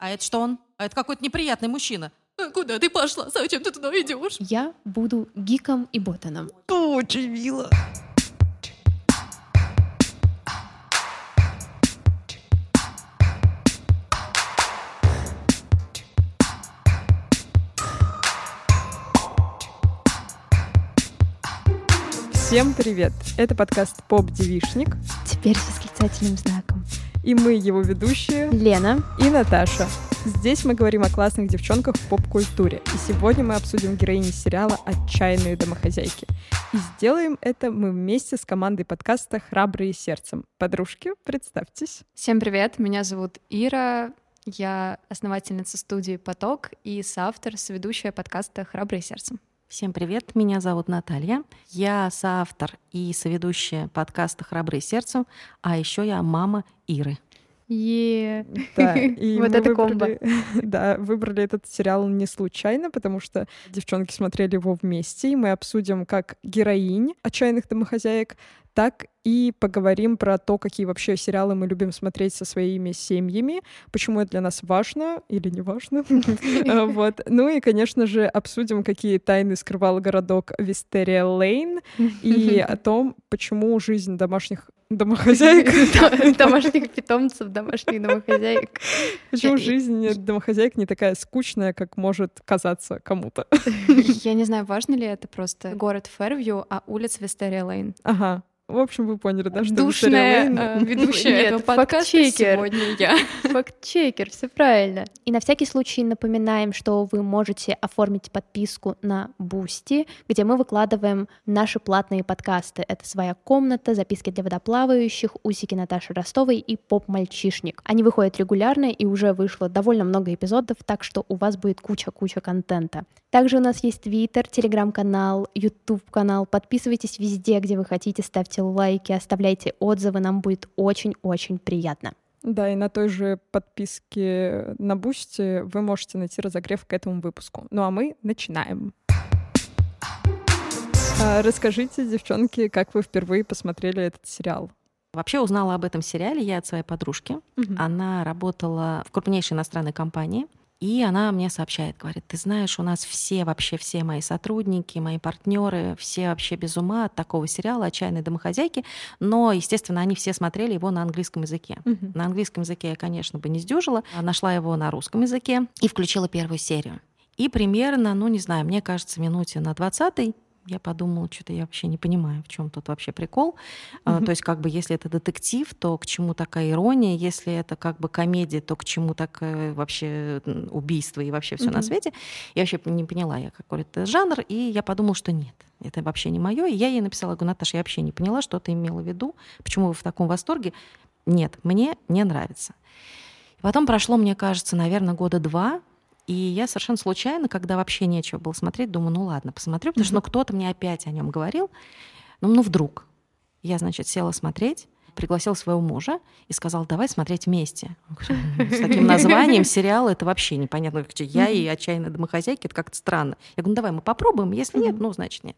А это что он? А это какой-то неприятный мужчина. «А Куда ты пошла? Зачем ты туда идешь? Я буду гиком и ботаном. Очень мило. Всем привет! Это подкаст «Поп Девишник», Теперь с восклицательным знаком. И мы его ведущие Лена, и Наташа. Здесь мы говорим о классных девчонках в поп-культуре. И сегодня мы обсудим героини сериала «Отчаянные домохозяйки». И сделаем это мы вместе с командой подкаста «Храбрые сердцем». Подружки, представьтесь. Всем привет, меня зовут Ира. Я основательница студии «Поток» и соавтор, соведущая подкаста «Храброе сердцем». Всем привет, меня зовут Наталья. Я соавтор и соведущая подкаста «Храбрые сердцем», а еще я мама Иры. Е Да, и Вот это комбо. выбрали- Да, выбрали этот сериал не случайно, потому что девчонки смотрели его вместе, и мы обсудим как героинь «Отчаянных домохозяек», так и поговорим про то, какие вообще сериалы мы любим смотреть со своими семьями, почему это для нас важно или не важно. А, Вот. Ну и, конечно же, обсудим, какие тайны скрывал городок Вистерия Лейн и о том, почему жизнь домашних домохозяек домашних питомцев, домашних домохозяек. Почему жизнь домохозяек не такая скучная, как может казаться кому-то? Я не знаю, важно ли это просто город Фэрвью, а улица Вестерия Лейн. Ага. В общем, вы поняли, да, что Душная Лейн- э, ведущая Нет, этого подкаста фактчекер. сегодня я. Факт-чекер, все правильно. И на всякий случай напоминаем, что вы можете оформить подписку на Бусти, где мы выкладываем наши платные подкасты. Это «Своя комната», «Записки для водоплавающих», «Усики Наташи Ростовой» и «Поп-мальчишник». Они выходят регулярно, и уже вышло довольно много эпизодов, так что у вас будет куча-куча контента. Также у нас есть Твиттер, Телеграм-канал, Ютуб-канал. Подписывайтесь везде, где вы хотите, ставьте лайки, оставляйте отзывы, нам будет очень-очень приятно. Да, и на той же подписке на Бусти вы можете найти разогрев к этому выпуску. Ну а мы начинаем. А, Расскажите, девчонки, как вы впервые посмотрели этот сериал? Вообще узнала об этом сериале я от своей подружки. Она работала в крупнейшей иностранной компании. И она мне сообщает, говорит, ты знаешь, у нас все, вообще все мои сотрудники, мои партнеры, все вообще без ума от такого сериала «Отчаянные домохозяйки». Но, естественно, они все смотрели его на английском языке. Мгм. На английском языке я, конечно, бы не сдюжила. а Нашла его на русском языке и включила первую серию. И примерно, ну, не знаю, мне кажется, минуте на 20 я подумала, что-то я вообще не понимаю, в чем тут вообще прикол. Мгм. То есть, как бы, если это детектив, то к чему такая ирония? Если это как бы комедия, то к чему такое вообще убийство и вообще все на Мгм. свете? Я вообще не поняла, я какой это жанр, и я подумала, что нет, это вообще не мое. И я ей написала, говорю, Наташа, я вообще не поняла, что ты имела в виду, почему вы в таком восторге. Нет, мне не нравится. И потом прошло, мне кажется, наверное, года два, и я совершенно случайно, когда вообще нечего было смотреть, думаю, ну ладно, посмотрю, потому что ну, кто-то мне опять о нем говорил. Ну, ну вдруг. Я, значит, села смотреть, пригласила своего мужа и сказала, давай смотреть вместе. Он говорит, «Ну, С таким названием сериал это вообще непонятно. Я и «Отчаянные домохозяйки» — это как-то странно. Я говорю, ну давай мы попробуем, если нет, ну значит нет.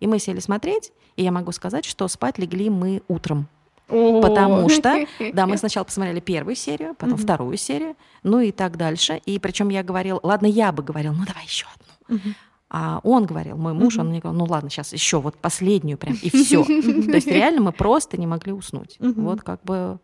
И мы сели смотреть, и я могу сказать, что спать легли мы утром. Потому что, да, мы сначала посмотрели первую серию, потом Мгм. вторую серию, ну и так дальше. И причем я говорила, ладно, я бы говорила, ну давай еще одну. Мгм. А он говорил, мой муж, Мгм. он мне говорил, ну ладно, сейчас еще вот последнюю прям, и все. То есть реально мы просто не могли уснуть. Вот как бы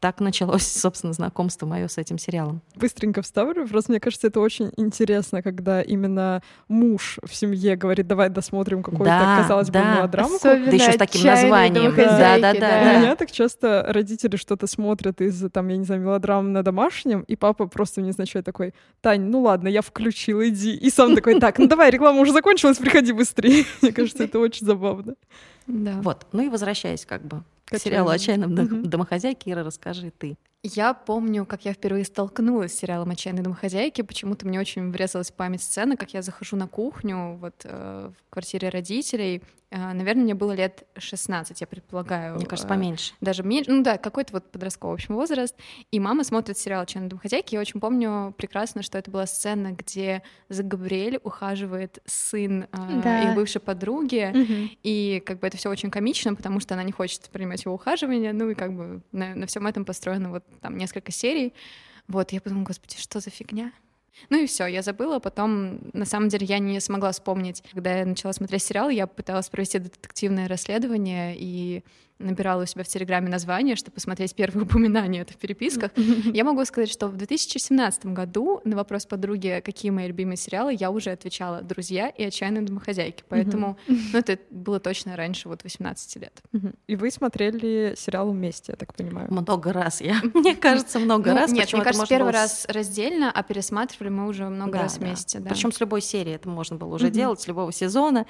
так началось, собственно, знакомство мое с этим сериалом. Быстренько вставлю. Просто мне кажется, это очень интересно, когда именно муж в семье говорит, давай досмотрим какую-то, Да, казалось бы, да. мелодраму. Особенно Да еще с таким названием. домохозяйки, Да-да-да. У Да. меня так часто родители что-то смотрят из, там, я не знаю, мелодрам на домашнем, и папа просто незначай такой, Тань, ну ладно, я включил, иди. И сам такой, так, ну давай, реклама уже закончилась, приходи быстрее. Мне кажется, это очень забавно. Да. Вот. Ну и возвращаясь как бы к К сериалу «Отчаянным». «Отчаянным Мгм. домохозяйки», Ира, расскажи ты. Я помню, как я впервые столкнулась с сериалом «Отчаянные домохозяйки». Почему-то мне очень врезалась в память сцена, как я захожу на кухню вот, э, в квартире родителей. Э, наверное, мне было лет 16, я предполагаю. Мне кажется, э, поменьше. даже меньше, ну да, какой-то вот подростковый, в общем, возраст. И мама смотрит сериал «Отчаянные домохозяйки». Я очень помню прекрасно, что это была сцена, где за Габриэль ухаживает сын э, Да. их бывшей подруги. И как бы это все очень комично, потому что она не хочет принимать его ухаживание. Ну и как бы на, всем этом построено вот там несколько серий. Вот, я подумала, господи, что за фигня? Ну и все, я забыла. Потом, на самом деле, я не смогла вспомнить. Когда я начала смотреть сериал, я пыталась провести детективное расследование и набирала у себя в Телеграме название, чтобы посмотреть первые упоминания это в переписках. Я могу сказать, что в 2017 году на вопрос подруги, какие мои любимые сериалы, я уже отвечала «Друзья» и «Отчаянные домохозяйки». Поэтому ну, это было точно раньше, вот 18 лет. И вы смотрели сериал вместе, я так понимаю? Много раз я. Мне кажется, много Ну, раз. Нет, мне кажется, первый раз раздельно, а пересматривали мы уже много раз вместе. Да. Причем с любой серии это можно было уже делать, с любого сезона.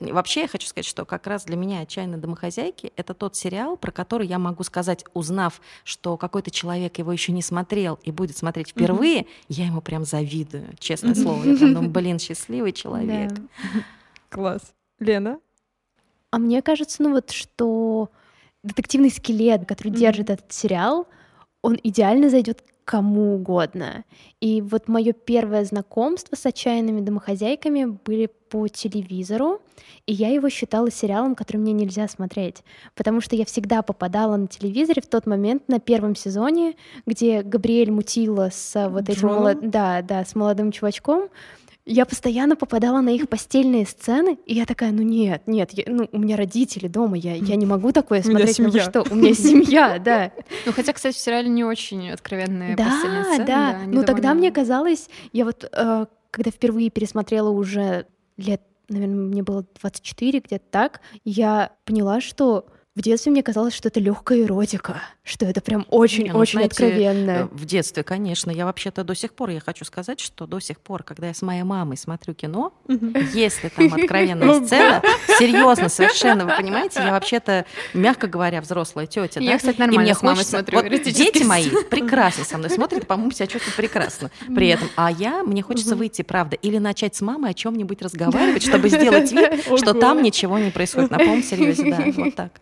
Вообще я хочу сказать, что как раз для меня «Отчаянные домохозяйки» — это тот сериал, про который я могу сказать, узнав, что какой-то человек его еще не смотрел и будет смотреть впервые, я ему прям завидую, честное слово. Я прям думаю, блин, счастливый человек. Да. Класс. Лена? А мне кажется, ну вот, что детективный скелет, который держит этот сериал, он идеально зайдет кому угодно. И вот мое первое знакомство с отчаянными домохозяйками были по телевизору, и я его считала сериалом, который мне нельзя смотреть, потому что я всегда попадала на телевизоре в тот момент на первом сезоне, где Габриэль мутила с а, вот этим молод- да, да, с молодым чувачком. Я постоянно попадала на их постельные сцены, и я такая, ну нет, нет, я- ну, у меня родители дома, я, я не могу такое У меня смотреть, ну семья. что, у меня семья, да. Ну, хотя, кстати, в сериале не очень откровенные постельные Да, сцены, да. они Ну тогда мне казалось, я вот э, когда впервые пересмотрела уже лет, наверное, мне было 24, где-то так, я поняла, что в детстве мне казалось, что это легкая эротика, что это прям Не, ну, очень-очень знаете, откровенно. Э, В детстве, конечно. Я вообще-то до сих пор, я хочу сказать, что до сих пор, когда я с моей мамой смотрю кино, если там откровенная сцена, серьезно, совершенно, вы понимаете, я вообще-то, мягко говоря, взрослая тетя, Я, да? кстати, И нормально мне с мамой хочется, смотрю вот дети мои прекрасно со мной смотрят, по-моему, себя чувствуют прекрасно при этом. А я, мне хочется выйти, правда, или начать с мамой о чем-нибудь разговаривать, чтобы сделать вид, что там ничего не происходит. На полном серьезе, да, вот так.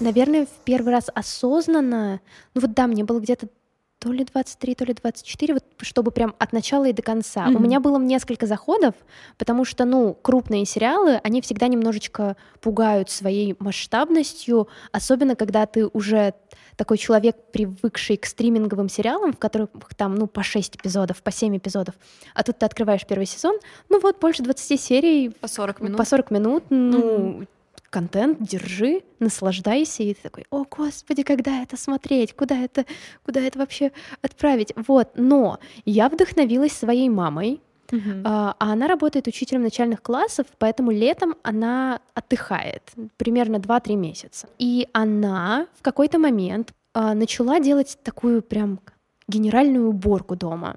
Наверное, в первый раз осознанно, ну вот да, мне было где-то то ли 23, то ли 24, вот чтобы прям от начала и до конца. У Мгм. меня было несколько заходов, потому что, ну, крупные сериалы, они всегда немножечко пугают своей масштабностью, особенно когда ты уже такой человек, привыкший к стриминговым сериалам, в которых там, ну, по 6 эпизодов, по 7 эпизодов, а тут ты открываешь первый сезон, ну вот больше 20 серий, По 40 минут. по 40 минут, ну, контент, держи, наслаждайся, и ты такой, о, господи, когда это смотреть, куда это, куда это вообще отправить, вот, но я вдохновилась своей мамой, а а она работает учителем начальных классов, поэтому летом она отдыхает примерно 2-3 месяца. И она в какой-то момент а, начала делать такую прям генеральную уборку дома.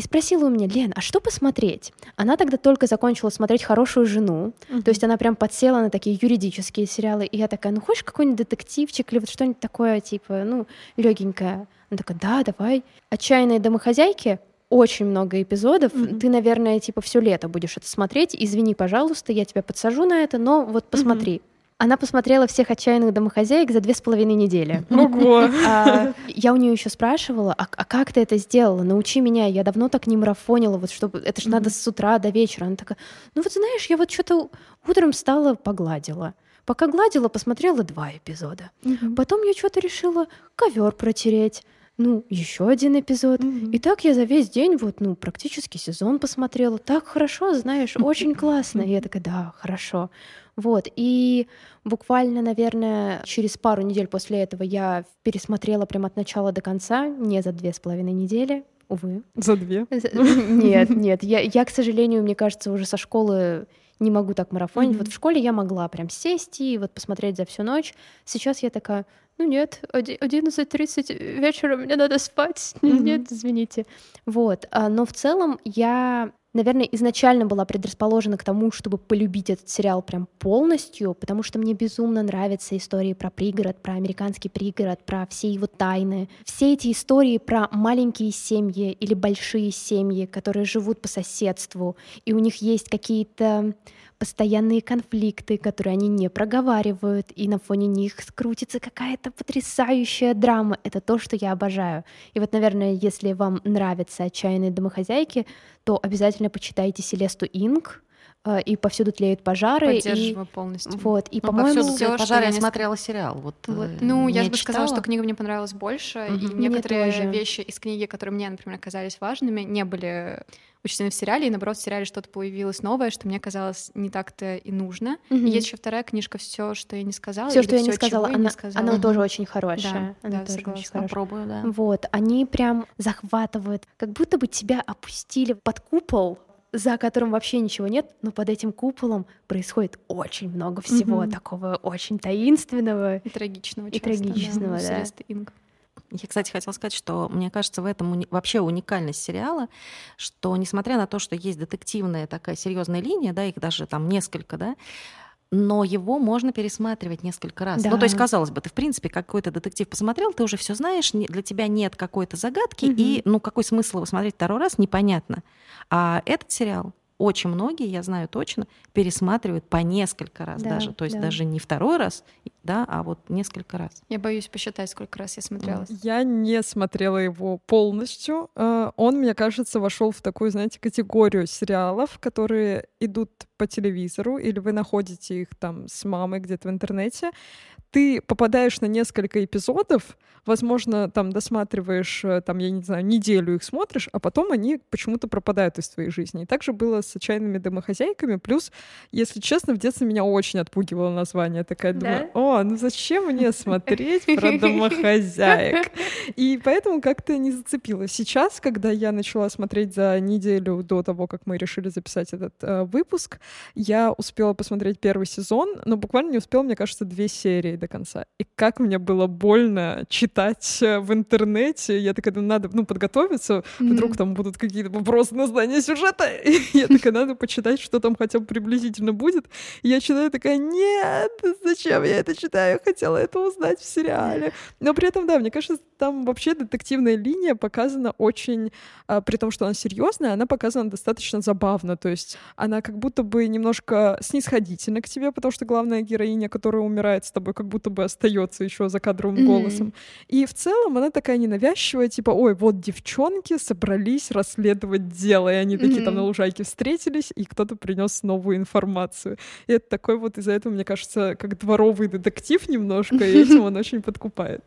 И спросила у меня, Лен, а что посмотреть? Она тогда только закончила смотреть «Хорошую жену», то есть она прям подсела на такие юридические сериалы, и я такая, ну хочешь какой-нибудь детективчик или вот что-нибудь такое, типа, ну, легенькое? Она такая, да, давай. «Отчаянные домохозяйки» очень много эпизодов. Мгм. Ты, наверное, типа все лето будешь это смотреть. Извини, пожалуйста, я тебя подсажу на это, но вот посмотри. Она посмотрела всех отчаянных домохозяек за две с половиной недели. Ого. А, я у нее еще спрашивала, а, а как ты это сделала? Научи меня, я давно так не марафонила, вот чтобы это же надо с утра до вечера. Она такая, ну вот знаешь, я вот что-то утром стала, погладила. Пока гладила, посмотрела два эпизода. Потом я что-то решила ковер протереть. Ну, еще один эпизод. Мгм. И так я за весь день, вот, ну, практически сезон посмотрела. Так хорошо, знаешь, очень классно. И я такая, да, хорошо. Вот, и буквально, наверное, через пару недель после этого я пересмотрела прям от начала до конца, не за две с половиной недели, увы. За две. За- Нет, нет, я, я, к сожалению, мне кажется, уже со школы не могу так марафонить. Мгм. Вот в школе я могла прям сесть и вот посмотреть за всю ночь. Сейчас я такая, ну нет, оди- 11.30 вечера, мне надо спать. Мгм. Нет, извините. Вот, а, но в целом я, наверное, изначально была предрасположена к тому, чтобы полюбить этот сериал прям полностью, потому что мне безумно нравятся истории про пригород, про американский пригород, про все его тайны. Все эти истории про маленькие семьи или большие семьи, которые живут по соседству, и у них есть какие-то постоянные конфликты, которые они не проговаривают, и на фоне них крутится какая-то потрясающая драма. Это то, что я обожаю. И вот, наверное, если вам нравятся «Отчаянные домохозяйки», то обязательно почитайте Селесту Инг. Э, и повсюду тлеют пожары. Поддерживаю и... полностью. Вот, и, Ну, по-моему... повсюду тлеют пожары, я не смотрела сериал. Вот, Вот. э, Ну, я бы сказала, читала. что книга мне понравилась больше, и Мгм. Мне некоторые тоже. вещи из книги, которые мне, например, казались важными, не были учтены в сериале, и наоборот, в сериале что-то появилось новое, что мне казалось не так-то и нужно. Мгм. И есть еще вторая книжка «Все, что я не сказала». Все, что я не «Всё, сказала, она, не сказала». она Мгм. тоже очень хорошая. Да, она да, тоже очень хорошая. Попробую, да. Вот, они прям захватывают, как будто бы тебя опустили под купол, за которым вообще ничего нет, но под этим куполом происходит очень много всего Мгм. такого очень таинственного. И трагичного И часто, трагичного, да. да. Я, кстати, хотела сказать, что мне кажется, в этом уни- вообще уникальность сериала, что несмотря на то, что есть детективная такая серьезная линия, да, их даже там несколько, да, но его можно пересматривать несколько раз. Ну, Да. то есть, казалось бы, ты, в принципе, какой-то детектив посмотрел, ты уже все знаешь, не- для тебя нет какой-то загадки, и, ну, какой смысл его смотреть второй раз, непонятно. А этот сериал очень многие, я знаю точно, пересматривают по несколько раз Да, даже. То есть да. даже не второй раз, да, а вот несколько раз. Я боюсь посчитать, сколько раз я смотрела. Я не смотрела его полностью. Э, Он, мне кажется, вошел в такую, знаете, категорию сериалов, которые идут по телевизору, или вы находите их там с мамой где-то в интернете. Ты попадаешь на несколько эпизодов, возможно, там досматриваешь, э, там, я не знаю, неделю их смотришь, а потом они почему-то пропадают из твоей жизни. И так же было с «Отчаянными домохозяйками». Плюс, если честно, в детстве меня очень отпугивало название. Такая думаю, о, ну зачем мне смотреть про домохозяек? И поэтому как-то не зацепило. Сейчас, когда я начала смотреть за неделю до того, как мы решили записать этот э, выпуск, я успела посмотреть первый сезон, но буквально не успела, мне кажется, две серии до конца. И как мне было больно читать э, в интернете. Я такая, ну, надо ну, подготовиться, вдруг там будут какие-то вопросы на знание сюжета. И я такая, надо почитать, что там хотя бы приблизительно будет. И я читаю такая, нет, зачем я это читаю? Я хотела это узнать в сериале. Но при этом, да, мне кажется, там вообще детективная линия показана очень, а, при том, что она серьезная, она показана достаточно забавно. То есть она как будто бы немножко снисходительна к тебе, потому что главная героиня, которая умирает с тобой, как будто бы остается еще за кадровым голосом. И в целом она такая ненавязчивая, типа, ой, вот девчонки собрались расследовать дело, и они такие там на лужайке встретились, и кто-то принес новую информацию. И это такой вот из-за этого, мне кажется, как дворовый детектив немножко, и этим он очень подкупает.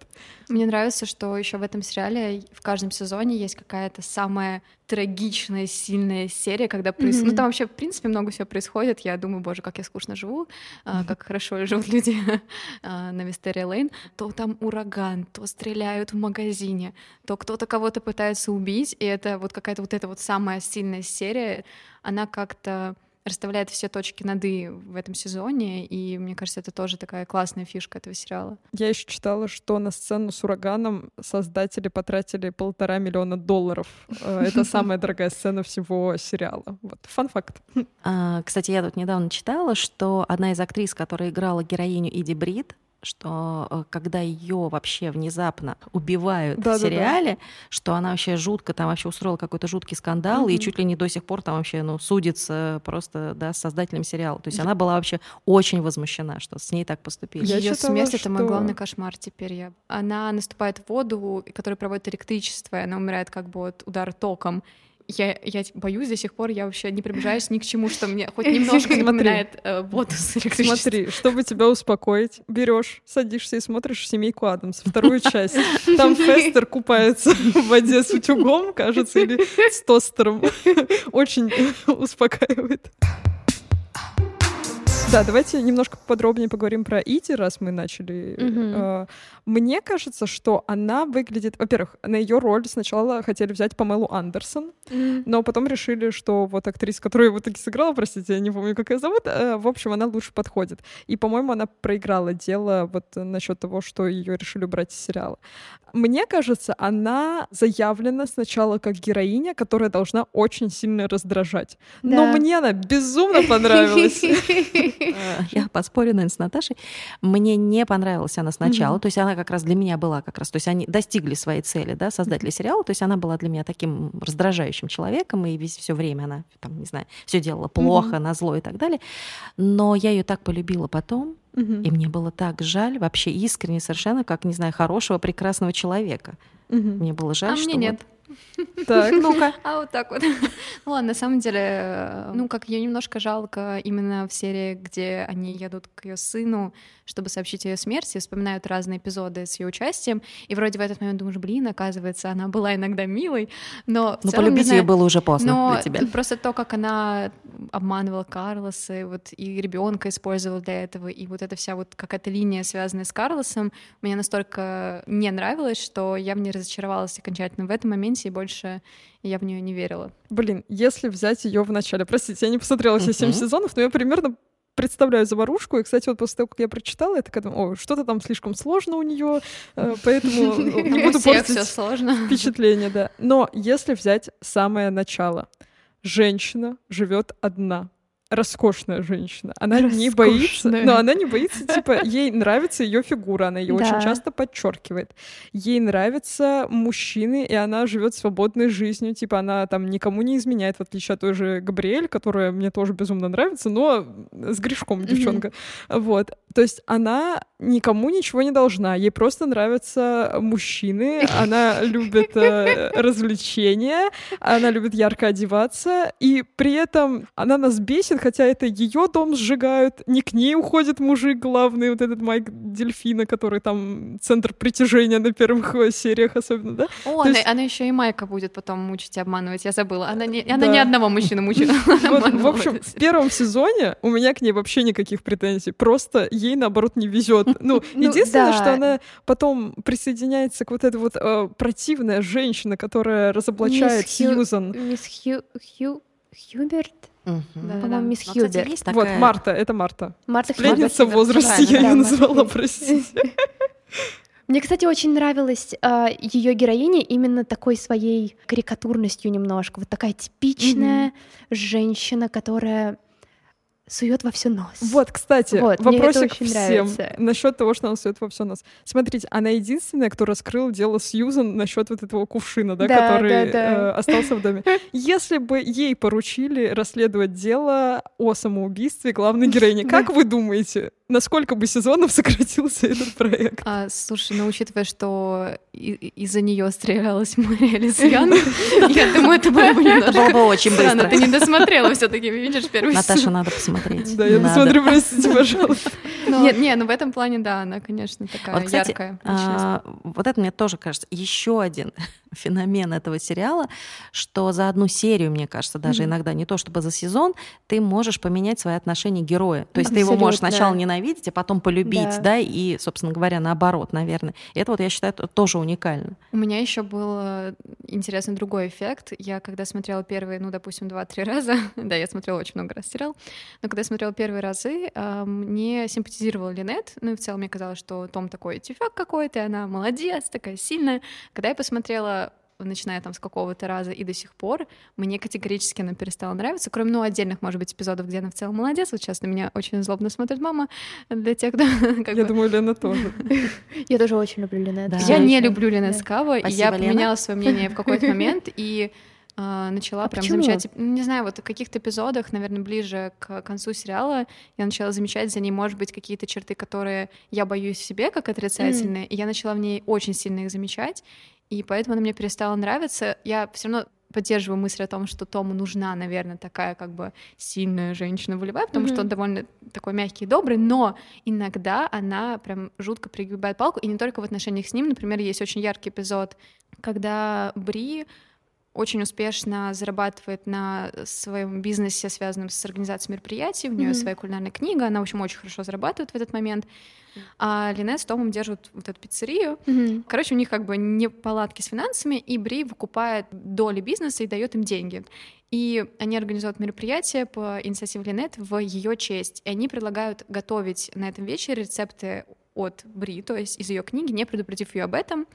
Мне нравится, что еще в этом сериале в каждом сезоне есть какая-то самая трагичная, сильная серия, когда происходит... Ну, там вообще, в принципе, много всего происходит. Я думаю, боже, как я скучно живу, а, как хорошо живут люди а, на Мистерия Лейн. То там ураган, то стреляют в магазине, то кто-то кого-то пытается убить, и это вот какая-то вот эта вот самая сильная серия, она как-то расставляет все точки над «и» в этом сезоне, и мне кажется, это тоже такая классная фишка этого сериала. Я еще читала, что на сцену с ураганом создатели потратили полтора миллиона долларов. Э, Это самая дорогая сцена всего сериала. Вот, фан-факт. А, Кстати, я тут недавно читала, что одна из актрис, которая играла героиню Иди Брид, что э, когда ее вообще внезапно убивают в Да-да-да. сериале, что она вообще жутко там вообще устроила какой-то жуткий скандал и Мгм. чуть ли не до сих пор там вообще ну судится просто да с создателем сериала. То есть она была вообще очень возмущена, что с ней так поступили. Я Ее читала, смерть это мой что- главный кошмар теперь. Я... Она наступает в воду, которая проводит электричество, и она умирает как бы от удара током. Я, я боюсь до сих пор, я вообще не приближаюсь ни к чему, что мне хоть немножко напоминает э, воду с электричеством. Смотри, чтобы тебя успокоить, берешь, садишься и смотришь «Семейку Адамс», вторую часть. Там Фестер купается в воде с утюгом, кажется, или с тостером. Очень успокаивает. Да, давайте немножко подробнее поговорим про Ити, раз мы начали. Э, Мне кажется, что она выглядит... Во-первых, на ее роль сначала хотели взять Памелу Андерсон, но потом решили, что вот актриса, которая в итоге сыграла, простите, я не помню, как ее зовут, э, в общем, она лучше подходит. И, по-моему, она проиграла дело вот насчет того, что ее решили убрать из сериала. Мне кажется, она заявлена сначала как героиня, которая должна очень сильно раздражать. Но Да. мне она безумно понравилась. Я поспорю, наверное, с Наташей. Мне не понравилась она сначала. То есть она как раз для меня была как раз... То есть они достигли своей цели, да, создатели сериала. То есть она была для меня таким раздражающим человеком, и весь все время она, там, не знаю, все делала плохо, на зло и так далее. Но я ее так полюбила потом, и мне было так жаль, вообще искренне совершенно, как, не знаю, хорошего, прекрасного человека. Мне было жаль, А что мне вот- нет. Так. Ну-ка. А вот так вот. Ну ладно, на самом деле, э, ну как ее немножко жалко именно в серии, где они едут к ее сыну, чтобы сообщить ее смерти, вспоминают разные эпизоды с ее участием, и вроде в этот момент думаешь, блин, оказывается, она была иногда милой, но в Ну, полюбить знаю, ее было уже поздно но для тебя. просто то, как она обманывала Карлоса, и вот и ребенка использовала для этого, и вот эта вся вот какая-то линия, связанная с Карлосом, мне настолько не нравилось, что я в ней разочаровалась окончательно в этом моменте, и больше я в нее не верила. Блин, если взять ее в начале, простите, я не посмотрела все семь сезонов, но я примерно представляю заварушку. И, кстати, вот после того, как я прочитала, я такая думаю, о, что-то там слишком сложно у нее, поэтому не У буду портить сложно. впечатление, да. Но если взять самое начало, женщина живет одна. Роскошная женщина. Она не боится, Роскошная. но она не боится, типа, ей нравится ее фигура, она ее Да. очень часто подчеркивает. Ей нравятся мужчины, и она живет свободной жизнью, типа, она там никому не изменяет, в отличие от той же Габриэль, которая мне тоже безумно нравится, но с грешком девчонка. Вот. То есть она никому ничего не должна. Ей просто нравятся мужчины. Она любит э, развлечения. Она любит ярко одеваться. И при этом она нас бесит, хотя это ее дом сжигают. Не к ней уходит мужик главный, вот этот Майк Дельфина, который там центр притяжения на первых э, сериях особенно, да? О, То она, есть- она еще и Майка будет потом мучить и обманывать. Я забыла. Она, не, она Да. ни одного мужчину мучила. В общем, в первом сезоне у меня к ней вообще никаких претензий. Просто ей, наоборот, не везет. Ну, Ну, единственное, что она потом присоединяется к вот этой вот э, противная женщина, которая разоблачает Сьюзан. Мисс Хью... Хью... Хьюберт? Мгм. Да. По-моему, мисс Ну, кстати, Хьюберт. есть Вот, такая- Марта, это Марта. Марта Сплетница в возрасте, я ее да, назвала, простите. Мне, кстати, очень нравилась ее героиня именно такой своей карикатурностью немножко. Вот такая типичная женщина, которая сует во все нос. Вот, кстати, Вот, вопросик всем нравится. насчет того, что она сует во все нас. Смотрите, она единственная, кто раскрыл дело Сьюзан насчет вот этого кувшина, да, Да, который да, да. э, остался в доме. Если бы ей поручили расследовать дело о самоубийстве главной героини, как вы думаете, на сколько бы сезонов сократился этот проект? А, слушай, ну учитывая, что из-за нее стрелялась Мария Лисьян, я думаю, это было бы Это немножко было бы очень быстро. Ты не досмотрела все таки видишь, первый Наташа, надо посмотреть. Да, я досмотрю, простите, пожалуйста. Нет, не, ну в этом плане, да, она, конечно, такая Вот, кстати, яркая а, вот это мне тоже кажется еще один феномен этого сериала, что за одну серию, мне кажется, даже Мгм. иногда не то чтобы за сезон, ты можешь поменять свои отношения к герою. То есть ты его можешь Абсолютно. сначала ненавидеть, а потом полюбить, Да. да, и, собственно говоря, наоборот, наверное. И это вот я считаю тоже уникально. У меня еще был э, интересный другой эффект. Я когда смотрела первые, ну, допустим, два-три раза, да, я смотрела очень много раз сериал, но когда я смотрела первые разы, а, мне симпатизировала Линет, ну и в целом мне казалось, что Том такой тюфяк какой-то, и она молодец, такая сильная. Когда я посмотрела начиная там с какого-то раза и до сих пор, мне категорически она перестала нравиться, кроме, ну, отдельных, может быть, эпизодов, где она в целом молодец. Вот сейчас на меня очень злобно смотрит мама, для тех, кто как Я бы думаю, Лена тоже. Я тоже очень люблю Линет. Да. я не люблю Лена. Скава, и я Лена. поменяла свое мнение в какой-то момент и начала А прям почему? замечать, ну, не знаю, вот в каких-то эпизодах, наверное, ближе к концу сериала, я начала замечать за ней, может быть, какие-то черты, которые я боюсь в себе как отрицательные, и я начала в ней очень сильно их замечать, и поэтому она мне перестала нравиться. Я все равно поддерживаю мысль о том, что Тому нужна, наверное, такая как бы сильная женщина волевая, потому что Мгм. он довольно такой мягкий и добрый, но иногда она прям жутко пригибает палку, и не только в отношениях с ним. Например, есть очень яркий эпизод, когда Бри очень успешно зарабатывает на своем бизнесе, связанном с организацией мероприятий. У нее Мгм. своя кулинарная книга, она, в общем, очень хорошо зарабатывает в этот момент. А Линет с Томом держат вот эту пиццерию. Мгм. Короче, у них как бы не палатки с финансами, и Бри выкупает доли бизнеса и дает им деньги. И они организуют мероприятие по инициативе Линет в ее честь. И они предлагают готовить на этом вечере рецепты от Бри, то есть из ее книги, не предупредив ее об этом.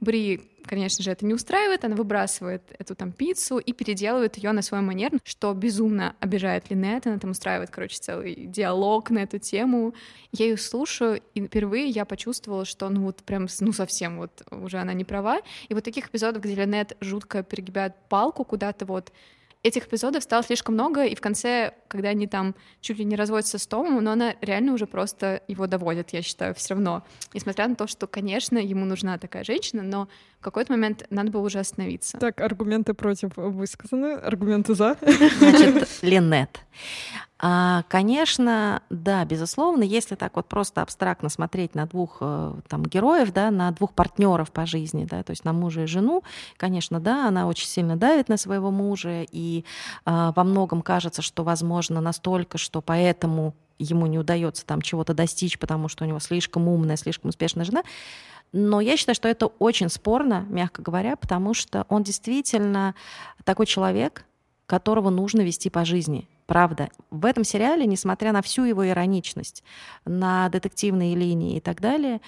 Бри, конечно же, это не устраивает, она выбрасывает эту там пиццу и переделывает ее на свой манер, что безумно обижает Линет, она там устраивает, короче, целый диалог на эту тему. Я ее слушаю, и впервые я почувствовала, что ну вот прям, ну совсем вот уже она не права. И вот таких эпизодов, где Линет жутко перегибает палку куда-то вот, этих эпизодов стало слишком много, и в конце, когда они там чуть ли не разводятся с Томом, но она реально уже просто его доводит, я считаю, все равно. Несмотря на то, что, конечно, ему нужна такая женщина, но в какой-то момент надо было уже остановиться. Так, аргументы против высказаны, аргументы за. Значит, Линет. А, конечно, да, безусловно, если так вот просто абстрактно смотреть на двух э, там героев, да, на двух партнеров по жизни, да, то есть на мужа и жену, конечно, да, она очень сильно давит на своего мужа, и а, во многом кажется, что возможно настолько, что поэтому ему не удается там чего-то достичь, потому что у него слишком умная, слишком успешная жена. Но я считаю, что это очень спорно, мягко говоря, потому что он действительно такой человек, которого нужно вести по жизни. Правда. В этом сериале, несмотря на всю его ироничность, на детективные линии и так далее,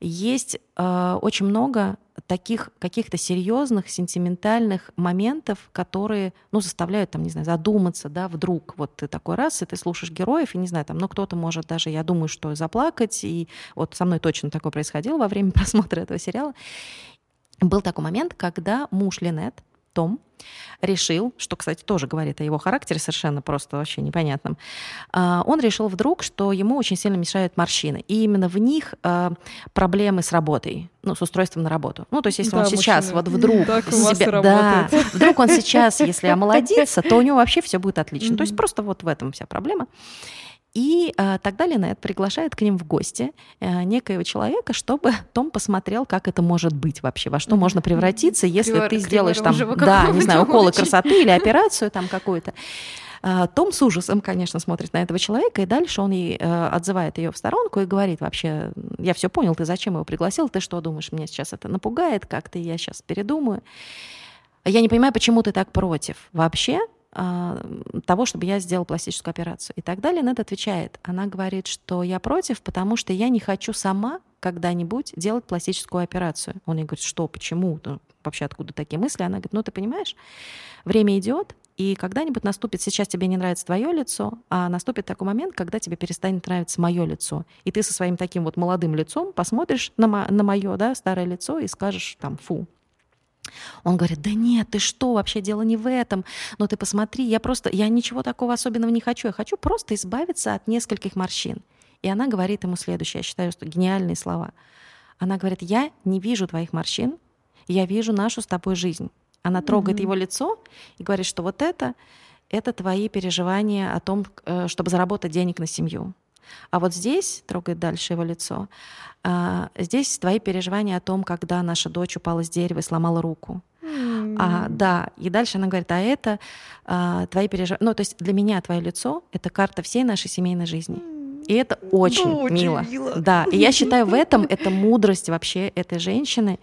есть э, очень много таких каких-то серьезных, сентиментальных моментов, которые, ну, заставляют, там, не знаю, задуматься, да, вдруг вот ты такой раз, и ты слушаешь героев, и не знаю, там, ну, кто-то может даже, я думаю, что заплакать, и вот со мной точно такое происходило во время просмотра этого сериала. Был такой момент, когда муж Линет, том решил, что, кстати, тоже говорит о его характере совершенно просто вообще непонятном, а, он решил вдруг, что ему очень сильно мешают морщины. И именно в них а, проблемы с работой, ну, с устройством на работу. Ну, то есть если да, он сейчас вот вдруг себя... Да, вдруг он сейчас, если омолодится, то у него вообще все будет отлично. Mm-hmm. То есть просто вот в этом вся проблема. И э, тогда Линет приглашает к ним в гости э, некоего человека, чтобы Том посмотрел, как это может быть вообще, во что можно превратиться, если Кривор, ты сделаешь там, да, не знаю, уколы красоты или операцию там какую-то. Э, Том с ужасом, конечно, смотрит на этого человека, и дальше он ей э, отзывает ее в сторонку и говорит вообще, я все понял, ты зачем его пригласил, ты что думаешь, меня сейчас это напугает как-то, я сейчас передумаю. Я не понимаю, почему ты так против вообще, а, того, чтобы я сделала пластическую операцию. И так далее. Нед отвечает, она говорит, что я против, потому что я не хочу сама когда-нибудь делать пластическую операцию. Он ей говорит, что, почему? Ну, вообще откуда такие мысли? Она говорит, ну ты понимаешь, время идет, и когда-нибудь наступит, сейчас тебе не нравится твое лицо, а наступит такой момент, когда тебе перестанет нравиться мое лицо. И ты со своим таким вот молодым лицом посмотришь на, мо- на мое да, старое лицо и скажешь там, фу, он говорит, да нет, ты что, вообще дело не в этом. Но ты посмотри, я просто, я ничего такого особенного не хочу. Я хочу просто избавиться от нескольких морщин. И она говорит ему следующее, я считаю, что гениальные слова. Она говорит, я не вижу твоих морщин, я вижу нашу с тобой жизнь. Она трогает mm-hmm. его лицо и говорит, что вот это, это твои переживания о том, э, чтобы заработать денег на семью. А вот здесь, трогает дальше его лицо, а, здесь твои переживания о том, когда наша дочь упала с дерева и сломала руку. Mm. А, да, и дальше она говорит, а это а, твои переживания. Ну, то есть для меня твое лицо — это карта всей нашей семейной жизни. И это очень, ну, очень мило. мило. Да, и я считаю, в этом это мудрость вообще этой женщины.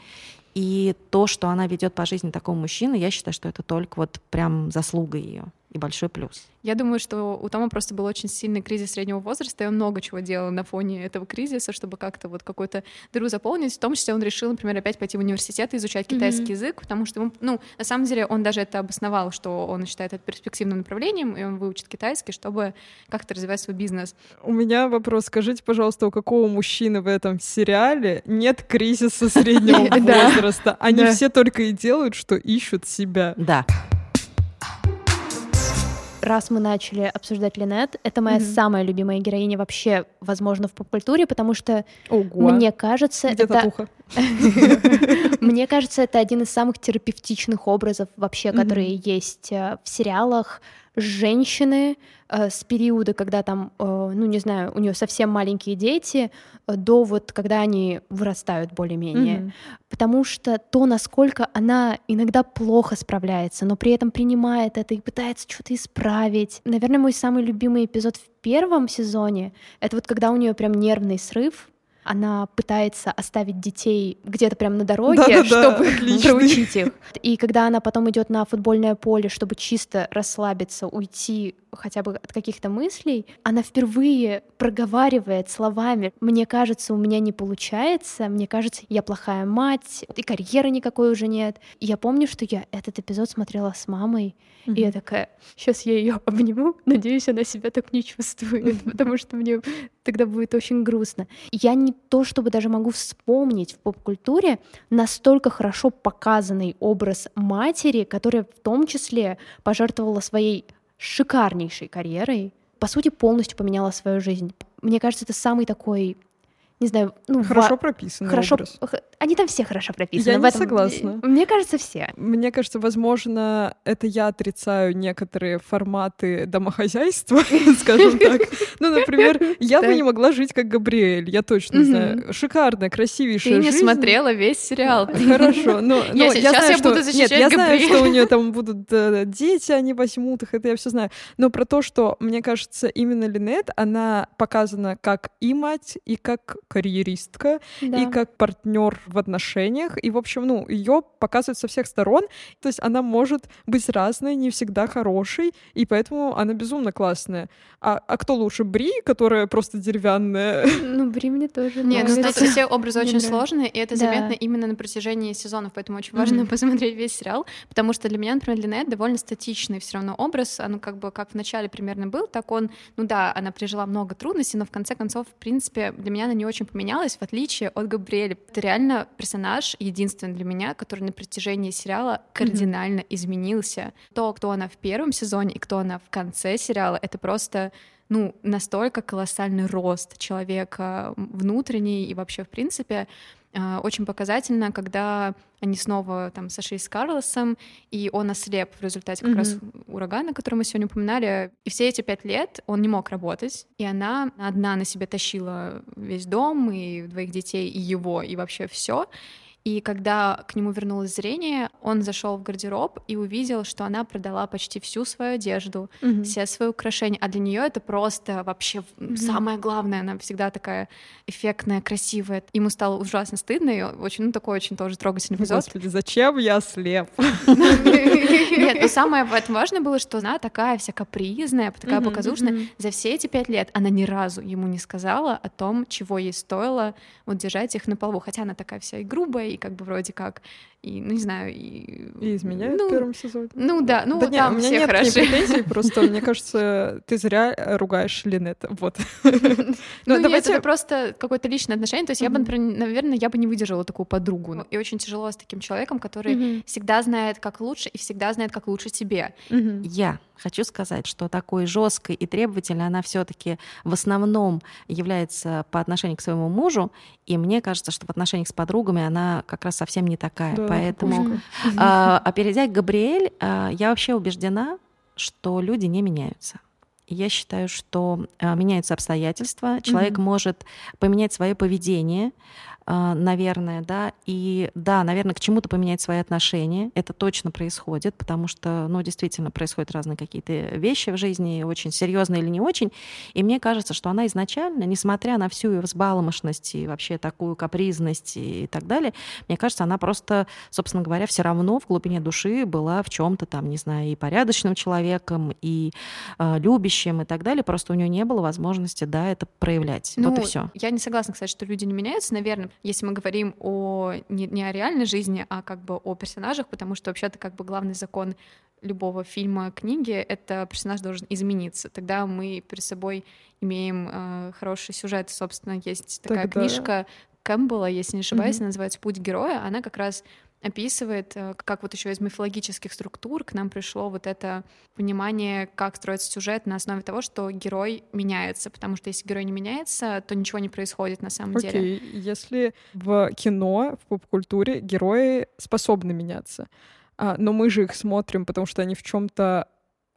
И то, что она ведет по жизни такого мужчины, я считаю, что это только вот прям заслуга ее и большой плюс. Я думаю, что у Тома просто был очень сильный кризис среднего возраста, и он много чего делал на фоне этого кризиса, чтобы как-то вот какой-то дыру заполнить. В том числе он решил, например, опять пойти в университет и изучать китайский mm-hmm. язык, потому что, ему, ну, на самом деле он даже это обосновал, что он считает это перспективным направлением, и он выучит китайский, чтобы как-то развивать свой бизнес. У меня вопрос. Скажите, пожалуйста, у какого мужчины в этом сериале нет кризиса среднего возраста? Они все только и делают, что ищут себя. Да раз мы начали обсуждать Линет, это моя mm-hmm. самая любимая героиня вообще, возможно, в поп-культуре, потому что Ого. мне кажется, Где это... Мне кажется, это один из самых терапевтичных образов вообще, которые есть э, в сериалах, женщины э, с периода, когда там, э, ну не знаю, у нее совсем маленькие дети, э, до вот когда они вырастают более-менее. Mm-hmm. Потому что то, насколько она иногда плохо справляется, но при этом принимает это и пытается что-то исправить. Наверное, мой самый любимый эпизод в первом сезоне это вот когда у нее прям нервный срыв, она пытается оставить детей где-то прямо на дороге, Да-да-да, чтобы проучить их. И когда она потом идет на футбольное поле, чтобы чисто расслабиться, уйти хотя бы от каких-то мыслей, она впервые проговаривает словами «мне кажется, у меня не получается», «мне кажется, я плохая мать», и карьеры никакой уже нет. И я помню, что я этот эпизод смотрела с мамой, mm-hmm. и я такая, сейчас я ее обниму, надеюсь, она себя так не чувствует, потому что мне тогда будет очень грустно. Я не то, чтобы даже могу вспомнить в поп-культуре настолько хорошо показанный образ матери, которая в том числе пожертвовала своей шикарнейшей карьерой, по сути, полностью поменяла свою жизнь. Мне кажется, это самый такой не знаю, ну, Хорошо ва- прописан хорошо, образ. они там все хорошо прописаны. Я не этом- согласна. Мне кажется, все. Мне кажется, возможно, это я отрицаю некоторые форматы домохозяйства, скажем так. Ну, например, я бы не могла жить как Габриэль, я точно знаю. Шикарная, Ты красивейшая не жизнь. смотрела весь сериал. Хорошо, но, Я сейчас знаю, что... Нет, я знаю, что у нее там будут э, дети, они возьмут их, это я все знаю. Но про то, что, мне кажется, именно Линет, она показана как и мать, и как карьеристка, Да. и как партнер в отношениях. И, в общем, ну, ее показывают со всех сторон. То есть она может быть разной, не всегда хорошей, и поэтому она безумно классная. А, а кто лучше? Бри, которая просто деревянная? Ну, Бри мне тоже Не, ну тут все образы Мне очень сложные, и это Да. заметно именно на протяжении сезонов, поэтому очень важно посмотреть весь сериал, потому что для меня, например, Линет довольно статичный все равно образ, оно как бы как в начале примерно был, так он, ну да, она пережила много трудностей, но в конце концов, в принципе, для меня она не очень поменялась, в отличие от Габриэля. Это реально персонаж единственный для меня, который на протяжении сериала кардинально изменился. То, кто она в первом сезоне и кто она в конце сериала, это просто ну, настолько колоссальный рост человека внутренний и вообще, в принципе, а, очень показательно, когда они снова там сошлись с Карлосом, и он ослеп в результате как Мгм. раз урагана, который мы сегодня упоминали. И все эти пять лет он не мог работать, и она одна на себе тащила весь дом, и двоих детей, и его, и вообще все. И когда к нему вернулось зрение, он зашел в гардероб и увидел, что она продала почти всю свою одежду, Мгм. все свои украшения. А для нее это просто вообще Мгм. самое главное. Она всегда такая эффектная, красивая. Ему стало ужасно стыдно, и очень, ну, такой очень тоже трогательный эпизод. Господи, зачем я слеп? Нет, но самое в этом важное было, что она такая вся капризная, такая показушная. За все эти пять лет она ни разу ему не сказала о том, чего ей стоило вот держать их на полу. Хотя она такая вся и грубая, и как бы вроде как, и, ну, не знаю, и... И изменяют ну, в первом сезоне. Ну да, ну да нет, там у меня все нет хороши. претензий, просто мне кажется, ты зря э, ругаешь Линет. Вот. Ну, Ну, давайте... это просто какое-то личное отношение. То есть я бы, наверное, я бы не выдержала такую подругу. И очень тяжело с таким человеком, который всегда знает, как лучше, и всегда знает, как лучше тебе. Я хочу сказать, что такой жесткой и требовательной она все-таки в основном является по отношению к своему мужу, и мне кажется, что в отношениях с подругами она как раз совсем не такая. Да, Поэтому, а, а перейдя к Габриэль, а, я вообще убеждена, что люди не меняются. Я считаю, что а, меняются обстоятельства, человек Мгм. может поменять свое поведение, наверное, да, и да, наверное, к чему-то поменять свои отношения. Это точно происходит, потому что, ну, действительно, происходят разные какие-то вещи в жизни, очень серьезные или не очень. И мне кажется, что она изначально, несмотря на всю ее взбаломошность и вообще такую капризность и так далее, мне кажется, она просто, собственно говоря, все равно в глубине души была в чем-то там, не знаю, и порядочным человеком, и э, любящим и так далее. Просто у нее не было возможности, да, это проявлять. вот и все. Ну, Я не согласна, кстати, что люди не меняются. Наверное, если мы говорим о не, не о реальной жизни, а как бы о персонажах, потому что вообще-то как бы главный закон любого фильма, книги — это персонаж должен измениться. Тогда мы перед собой имеем э, хороший сюжет. Собственно, есть такая Тогда- книжка Кэмпбелла, если не ошибаюсь, она называется «Путь героя». Она как раз описывает, э, как вот еще из мифологических структур к нам пришло вот это понимание, как строится сюжет на основе того, что герой меняется, потому что если герой не меняется, то ничего не происходит на самом деле. Окей, если в кино, в поп-культуре герои способны меняться, а, но мы же их смотрим, потому что они в чем-то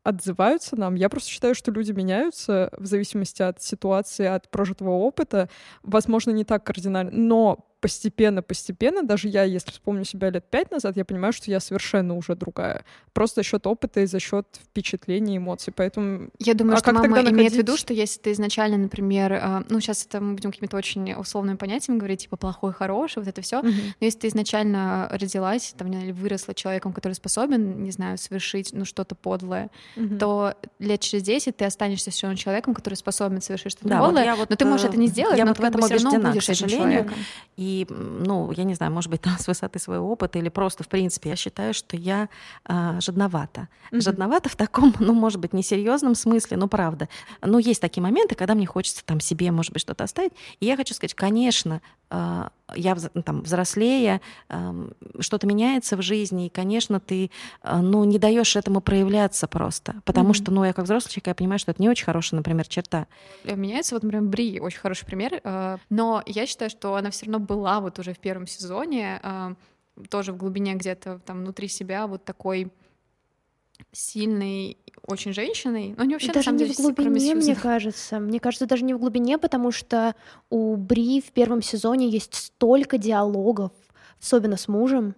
отзываются нам. Я просто считаю, что люди меняются в зависимости от ситуации, от прожитого опыта. Возможно, не так кардинально, но постепенно-постепенно, даже я, если вспомню себя лет пять назад, я понимаю, что я совершенно уже другая. Просто за счет опыта и за счет впечатлений, эмоций. Поэтому Я думаю, А что мама тогда имеет в находить- виду, что если ты изначально, например, э, ну сейчас это мы будем какими-то очень условными понятиями говорить, типа плохой, хороший, вот это все. Мгм. Но если ты изначально родилась, там, не знаю, или выросла человеком, который способен, не знаю, совершить ну, что-то подлое, Мгм. то лет через 10 ты останешься все равно человеком, который способен совершить что-то Да, вот подлое, я вот, но ты можешь э, это не сделать, я но вот ты в этом все равно убеждена, будешь к этим сожалению. человеком. И, ну, я не знаю, может быть, с высоты своего опыта или просто, в принципе, я считаю, что я а, жадновата. Мгм. Жадновата в таком, ну, может быть, несерьезном смысле, но правда. Но есть такие моменты, когда мне хочется там себе, может быть, что-то оставить. И я хочу сказать, конечно, э, я там взрослея, эм, что-то меняется в жизни, и, конечно, ты, э, ну, не даешь этому проявляться просто, потому mm-hmm. что, ну, я как взрослый человек, я понимаю, что это не очень хорошая, например, черта. Меняется, вот, например, Бри, очень хороший пример, но я считаю, что она все равно была вот уже в первом сезоне, тоже в глубине где-то там внутри себя вот такой сильной очень женщиной, но не вообще даже на самом не деле, в глубине, мне кажется. Мне кажется, даже не в глубине, потому что у Бри в первом сезоне есть столько диалогов, особенно с мужем.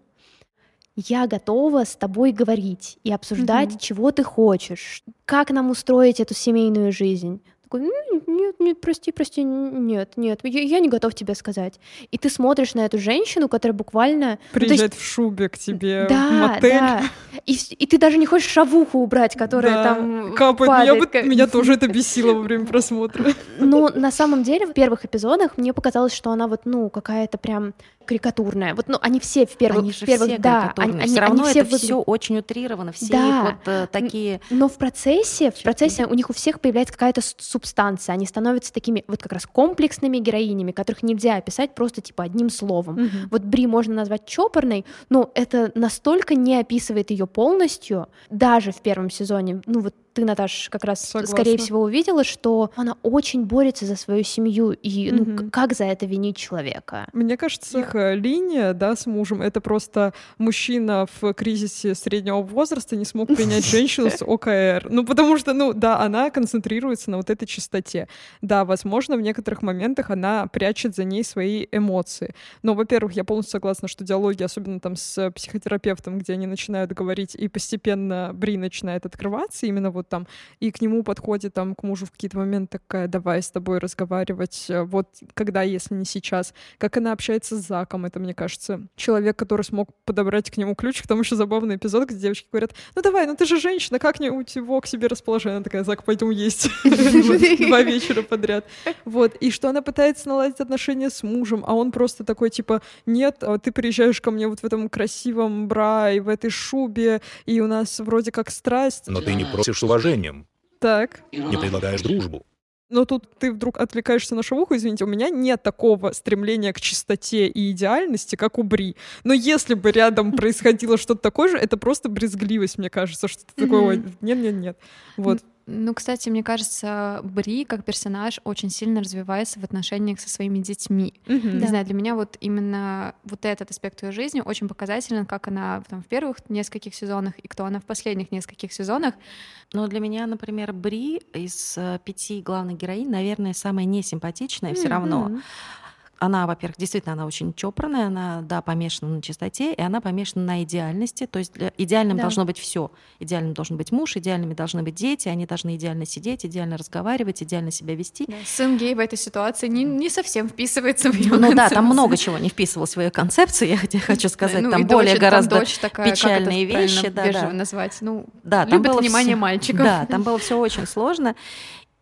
Я готова с тобой говорить и обсуждать, mm-hmm. чего ты хочешь, как нам устроить эту семейную жизнь такой, нет, нет, прости, прости, нет, нет, я, я не готов тебе сказать. И ты смотришь на эту женщину, которая буквально... Приезжает ну, есть... в шубе к тебе да, в мотель. Да, и, и ты даже не хочешь шавуху убрать, которая да, там капает. Падает. Меня, бы, меня тоже это бесило во время просмотра. Ну, на самом деле, в первых эпизодах мне показалось, что она вот, ну, какая-то прям карикатурная. Вот, ну, они все в первых, они же в первых, все да, они, они, все равно они все это выглядят... все очень утрировано, все да. вот э, такие. Но в процессе, в процессе у них у всех появляется какая-то субстанция, они становятся такими вот как раз комплексными героинями, которых нельзя описать просто типа одним словом. Угу. Вот Бри можно назвать чопорной, но это настолько не описывает ее полностью, даже в первом сезоне. Ну вот ты, Наташ, как раз, Согласна. скорее всего, увидела, что она очень борется за свою семью, и ну, угу. как за это винить человека? Мне кажется, их э, линия, да, с мужем, это просто мужчина в кризисе среднего возраста не смог принять женщину с ОКР. Ну, потому что, ну, да, она концентрируется на вот этой чистоте. Да, возможно, в некоторых моментах она прячет за ней свои эмоции. Но, во-первых, я полностью согласна, что диалоги, особенно там с психотерапевтом, где они начинают говорить, и постепенно Бри начинает открываться, именно вот вот там, и к нему подходит там к мужу в какие-то моменты такая, давай с тобой разговаривать, э, вот когда, если не сейчас. Как она общается с Заком, это, мне кажется, человек, который смог подобрать к нему ключик. Там еще забавный эпизод, где девочки говорят, ну давай, ну ты же женщина, как не у его к себе расположение? Она такая, Зак, пойдем есть. Два вечера подряд. Вот. И что она пытается наладить отношения с мужем, а он просто такой, типа, нет, а ты приезжаешь ко мне вот в этом красивом бра и в этой шубе, и у нас вроде как страсть. Но ты не просишь уважением. Так. Не предлагаешь дружбу. Но тут ты вдруг отвлекаешься на шавуху, извините, у меня нет такого стремления к чистоте и идеальности, как у Бри. Но если бы рядом происходило что-то такое же, это просто брезгливость, мне кажется, что-то такое. Нет-нет-нет. Вот. Ну, кстати, мне кажется, Бри как персонаж очень сильно развивается в отношениях со своими детьми. Mm-hmm. Не да. знаю, для меня вот именно вот этот аспект ее жизни очень показателен, как она там, в первых нескольких сезонах и кто она в последних нескольких сезонах. Но для меня, например, Бри из э, пяти главных героинь, наверное, самая несимпатичная mm-hmm. все равно она, во-первых, действительно, она очень чопорная, она, да, помешана на чистоте, и она помешана на идеальности. То есть идеальным да. должно быть все. Идеальным должен быть муж, идеальными должны быть дети, они должны идеально сидеть, идеально разговаривать, идеально себя вести. Да. Сын гей в этой ситуации не, не совсем вписывается в ее Ну концепцию. да, там много чего не вписывалось в ее концепцию, я хочу сказать. Ну, там более дочь, гораздо там такая, печальные вещи. Да, да. назвать. Ну, да, там было внимание все, мальчиков. Да, там было все очень сложно.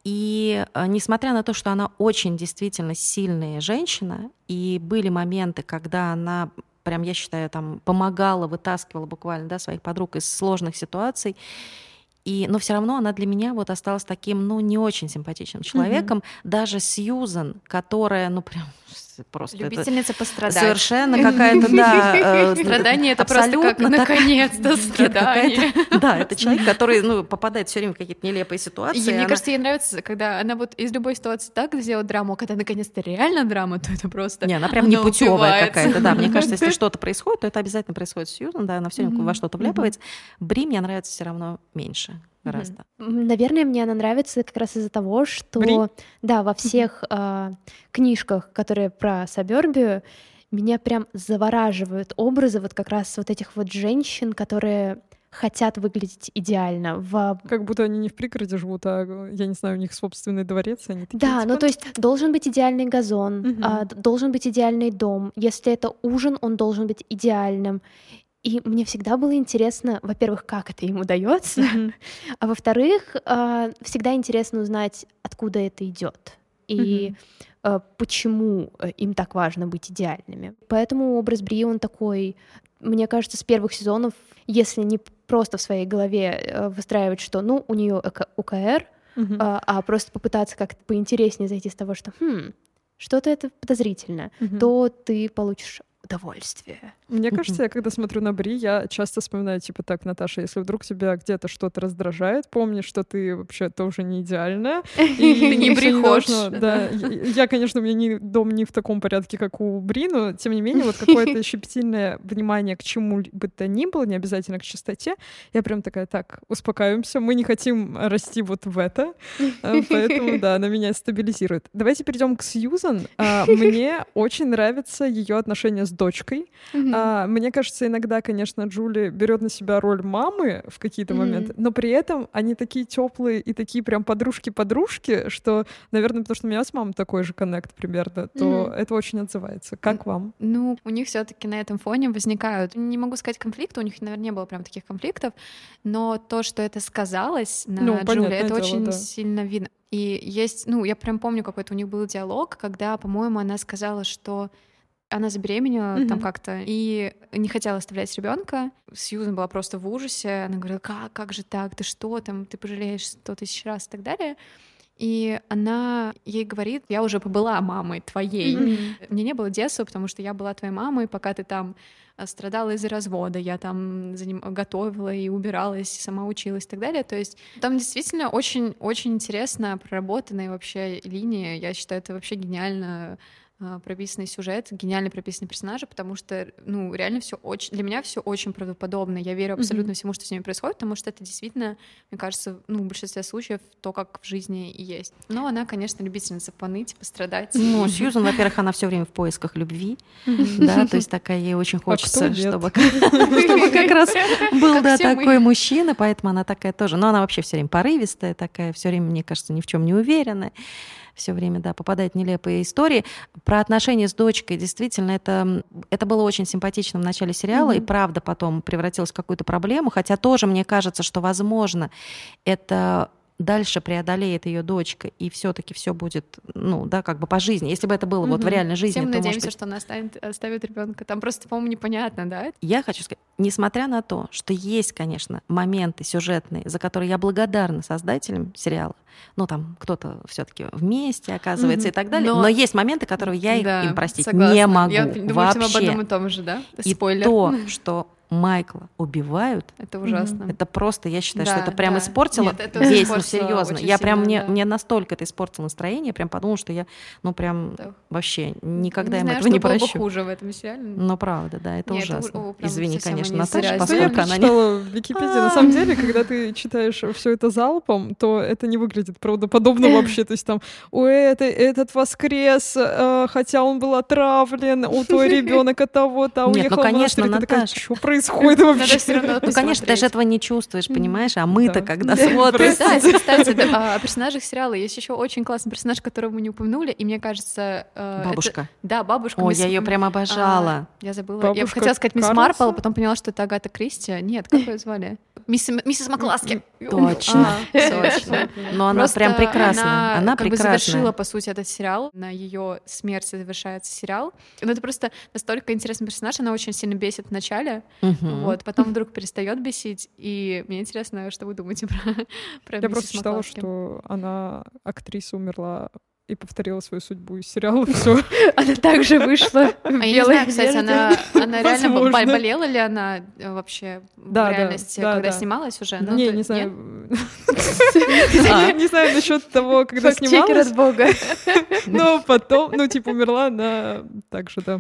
И э, несмотря на то, что она очень действительно сильная женщина, и были моменты, когда она прям, я считаю, там помогала, вытаскивала буквально да, своих подруг из сложных ситуаций, и, но все равно она для меня вот осталась таким, ну, не очень симпатичным человеком. Mm-hmm. Даже Сьюзан, которая, ну, прям просто Любительница это пострадать. Совершенно какая-то, да. Э, Страдание — это просто как наконец-то страдание. Да, это человек, который ну, попадает все время в какие-то нелепые ситуации. Мне кажется, ей нравится, когда она вот из любой ситуации так сделает драму, а когда наконец-то реально драма, то это просто Не, она прям непутевая какая-то, да. Мне кажется, если что-то происходит, то это обязательно происходит с Сьюзан, да, она все время во что-то вляпывается. Бри мне нравится все равно меньше гораздо. Наверное, мне она нравится как раз из-за того, что Бри? да, во всех э, книжках, которые про Сабербию, меня прям завораживают образы вот как раз вот этих вот женщин, которые хотят выглядеть идеально. В... Как будто они не в пригороде живут, а, я не знаю, у них собственный дворец, они такие, Да, типа... ну то есть должен быть идеальный газон, угу. а, должен быть идеальный дом. Если это ужин, он должен быть идеальным. И мне всегда было интересно, во-первых, как это им удается, mm-hmm. а во-вторых, а, всегда интересно узнать, откуда это идет и mm-hmm. почему э, им так важно быть идеальными. Поэтому образ Бри, он такой, мне кажется, с первых сезонов, если не просто в своей голове э, выстраивать, что, ну, у нее УКР, mm-hmm. а, а просто попытаться как-то поинтереснее зайти с того, что, хм, что-то это подозрительно, Мгм. то ты получишь удовольствие. Мне кажется, я когда смотрю на Бри, я часто вспоминаю, типа, так, Наташа, если вдруг тебя где-то что-то раздражает, помни, что ты вообще тоже не идеальная. И Ты не Ходж. Да, я, конечно, у меня не, дом не в таком порядке, как у Бри, но, тем не менее, вот какое-то щепетильное внимание к чему бы то ни было, не обязательно к чистоте, я прям такая, так, успокаиваемся, мы не хотим расти вот в это, э, поэтому, да, она меня стабилизирует. Давайте перейдем к Сьюзан. А, Мне очень нравится ее отношение с дочкой. А, мне кажется, иногда, конечно, Джули берет на себя роль мамы в какие-то Мгм. моменты, но при этом они такие теплые и такие прям подружки-подружки, что, наверное, потому что у меня с мамой такой же коннект примерно, то Мгм. это очень отзывается. Как вам? Ну, у них все-таки на этом фоне возникают, не могу сказать конфликты, у них, наверное, не было прям таких конфликтов, но то, что это сказалось на Ну, понятное это дело, очень да. сильно видно. И есть, ну, я прям помню, какой-то у них был диалог, когда, по-моему, она сказала, что она забеременела там Мгм. как-то и не хотела оставлять ребенка. Сьюзан была просто в ужасе. Она говорила, как, как же так, ты что там, ты пожалеешь сто тысяч раз и так далее. И она ей говорит, я уже побыла мамой твоей. Мгм. Мне не было детства, потому что я была твоей мамой, пока ты там э, страдала из-за развода, я там за ним готовила и убиралась, и сама училась и так далее. То есть там действительно очень-очень интересно проработанная вообще линия. Я считаю, это вообще гениально прописанный сюжет, гениально прописанные персонажи, потому что, ну, реально все очень... Для меня все очень правдоподобно. Я верю абсолютно всему, что с ними происходит, потому что это действительно, мне кажется, ну, в большинстве случаев то, как в жизни и есть. Но она, конечно, любительница поныть, пострадать. Ну, Сьюзан, во-первых, она все время в поисках любви, да, то есть такая ей очень хочется, А нет? чтобы как раз был, да, такой мужчина, поэтому она такая тоже. Но она вообще все время порывистая такая, все время, мне кажется, ни в чем не уверенная. Все время, да, попадает в нелепые истории. Про отношения с дочкой, действительно, это, это было очень симпатично в начале сериала, и правда потом превратилось в какую-то проблему, хотя тоже мне кажется, что, возможно, это дальше преодолеет ее дочка, и все-таки все будет, ну, да, как бы по жизни. Если бы это было вот в реальной жизни, Все мы то, надеемся, быть, что она оставит, оставит ребенка. Там просто, по-моему, непонятно, да? Я хочу сказать, несмотря на то, что есть, конечно, моменты сюжетные, за которые я благодарна создателям сериала, ну там кто-то все-таки вместе оказывается Мгм. и так далее, Но- но, есть моменты, которые я Да, им простить согласна. не могу Я думаю, вообще. об одном и том же, да? И Спойлер. то, что Майкла убивают, Это ужасно. это просто, я считаю, Да, что это прям да. испортило Нет, это весь, ну испортило серьезно. Я прям сильно, мне, да. мне настолько это испортило настроение, я прям подумала, что я, ну прям Да. вообще никогда не им знаю, этого что не было бы прощу. хуже в этом сериале. Ну правда, да, это Нет, это ужасно. у- прям Извини, конечно, Наташа, я поскольку она не прочитала в Википедии. На самом деле, когда ты читаешь все это залпом, то это не выглядит правдоподобно вообще. То есть там, у это, этот воскрес, э, хотя он был отравлен, у той ребенок от того-то, а Нет, ну, уехал в конечно. Ты такая, Наташа. что происходит вообще? Ну, конечно, ты же этого не чувствуешь, понимаешь? А мы-то, Да. когда Да. смотрим... Кстати, а, о персонажах сериала есть еще очень классный персонаж, которого мы не упомянули, и мне кажется... э, Бабушка. Да, бабушка. Мисс- я ее прям обожала. А, я забыла. я хотела сказать мисс? Марпл, потом поняла, что это Агата Кристи. Нет, как ее звали? Мисс, миссис Макласки. Точно, А, точно. Но она Просто прям прекрасная. Она, Она как бы завершила, по сути, этот сериал. На ее смерти завершается сериал. Но это просто настолько интересный персонаж. Она очень сильно бесит в начале. Мгм. Вот, потом вдруг перестает бесить. И мне интересно, что вы думаете про, про Я миссис просто читала, что она, актриса, умерла и повторила свою судьбу из сериала. Все. Она также вышла А я не знаю, кстати, она, она реально болела ли она э, вообще Да, в реальности, да, когда да. снималась уже? Ну, Не, то- не нет? знаю. Не знаю насчет того, когда снималась. от бога. Но потом, ну, типа, умерла она так же, да.